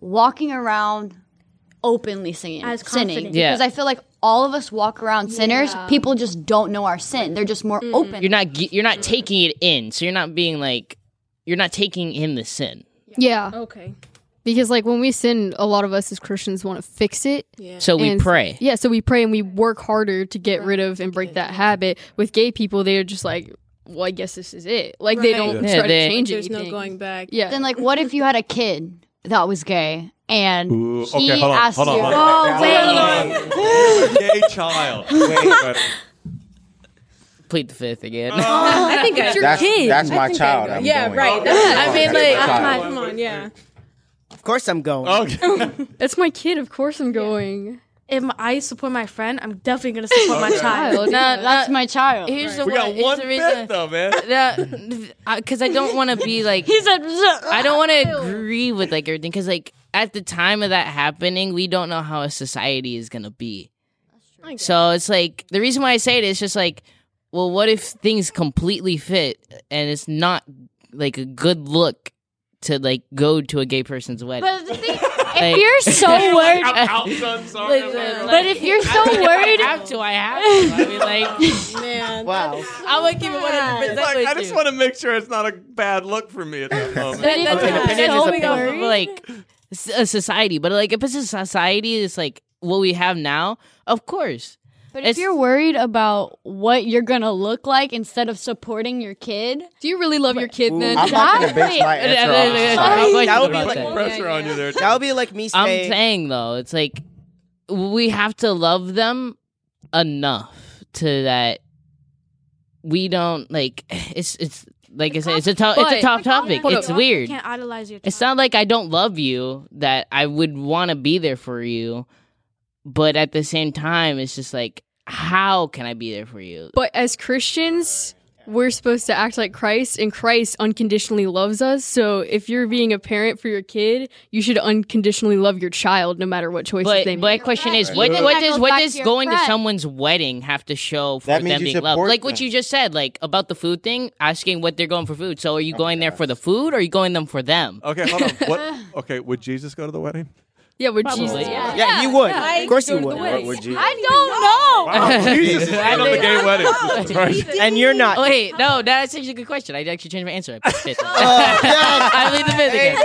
walking around openly singing, As sinning. confident. Yeah. Because I feel like all of us walk around sinners. Yeah. People just don't know our sin. They're just more open. you're not ge- you're not taking it in. So you're not being like you're not taking in the sin. Yeah. Okay. Because like when we sin, a lot of us as Christians want to fix it. Yeah. So we And- pray. Yeah, so we pray and we work harder to get rid of and break that habit. With gay people, they're just like, well, I guess this is it. Like they don't Yeah, try they- to change it. There's anything. no going back. Yeah. Then like, what if you had a kid that was gay and Ooh, he okay, hold on, asked hold on, you? hold on. Oh, wait. Gay child. Wait, Plead the fifth again. Oh, I think (laughs) I, That's, kid. that's my child. I'm yeah, going. right. That's I mean, my like, child. come on, yeah. Of course I'm going. Okay. (laughs) (laughs) That's my kid. Of course I'm going. if I support my friend, I'm definitely gonna support my Okay. child. No, That's my child. Here's the we got it's one the reason- fifth though, man. (laughs) because I don't want to be like He said, I don't want to agree with like everything because like at the time of that happening, we don't know how a society is gonna be. So it's like the reason why I say it is just like, well, what if things completely fit and it's not like a good look to like go to a gay person's wedding? But the thing, Like- if you're so worried, Listen, but if you're so I worried, have to, I have to. I mean, like, (laughs) Man. Wow. (laughs) I would keep it one hundred Like, percent. I just want to make sure it's not a bad look for me at that moment. But That's you're an opinion. so It's a problem like s- a society, but like if it's a society, it's like what we have now. Of course, But if you're worried about what you're gonna look like instead of supporting your kid, Do you really love your kid Ooh, then? I'm not gonna base my answer on Yeah, society. yeah, yeah. That would be About like that. Pressure on you there. that would be like me I'm saying. saying though, it's like we have to love them enough to that we don't like. It's it's like I said, it's a tough it's a But- tough topic. It's up. weird. You can't idolize your child. It's not like I don't love you that I would want to be there for you, but at the same time, it's just like how can I be there for you? But as Christians, we're supposed to act like Christ, and Christ unconditionally loves us. So if you're being a parent for your kid, you should unconditionally love your child, no matter what choices But they my make. My question is, what, Maybe what does what does to your going to someone's wedding have to show for That means them you being loved? support Like what you just said, like about the food thing, asking what they're going for food. So are you going there for the food, or are you going them for them? Okay, hold on. What? (laughs) Okay, would Jesus go to the wedding? Yeah, would Probably, Jesus? yeah. Yeah, you would. Of course you would. What would you? I don't know. Jesus is in on the gay wedding. Right. And you're not. Oh, wait, no, that's actually a good question. I actually changed my answer. I put fifth. Oh, yes. I plead the fifth again.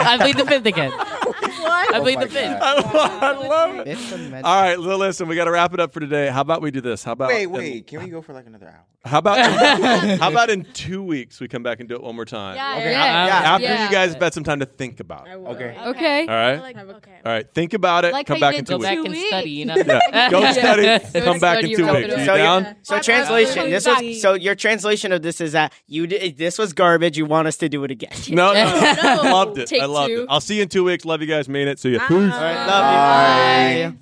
I plead the fifth again. What? I plead my the fifth. I love, I love it. All right, well, listen, we got to wrap it up for today. How about we do this? How about Wait, wait. Can we go for like another hour? How about (laughs) how about in two weeks we come back and do it one more time? Yeah. Okay. Yeah. Yeah. After Yeah. you guys have had some time to think about it. Okay. Okay. All right. Like, okay. All right. Think about it. Like come back in did two Go weeks. back and study. You know. Yeah. Go (laughs) study. Go Come back in two weeks. it Are So, down? so translation. This was so your translation of this is that you did this was garbage. You want us to do it again. (laughs) No, no, no. loved it. Take I loved two. it. I'll see you in two weeks. Love you guys. Mean it. See you. Peace. All right, love you. Bye.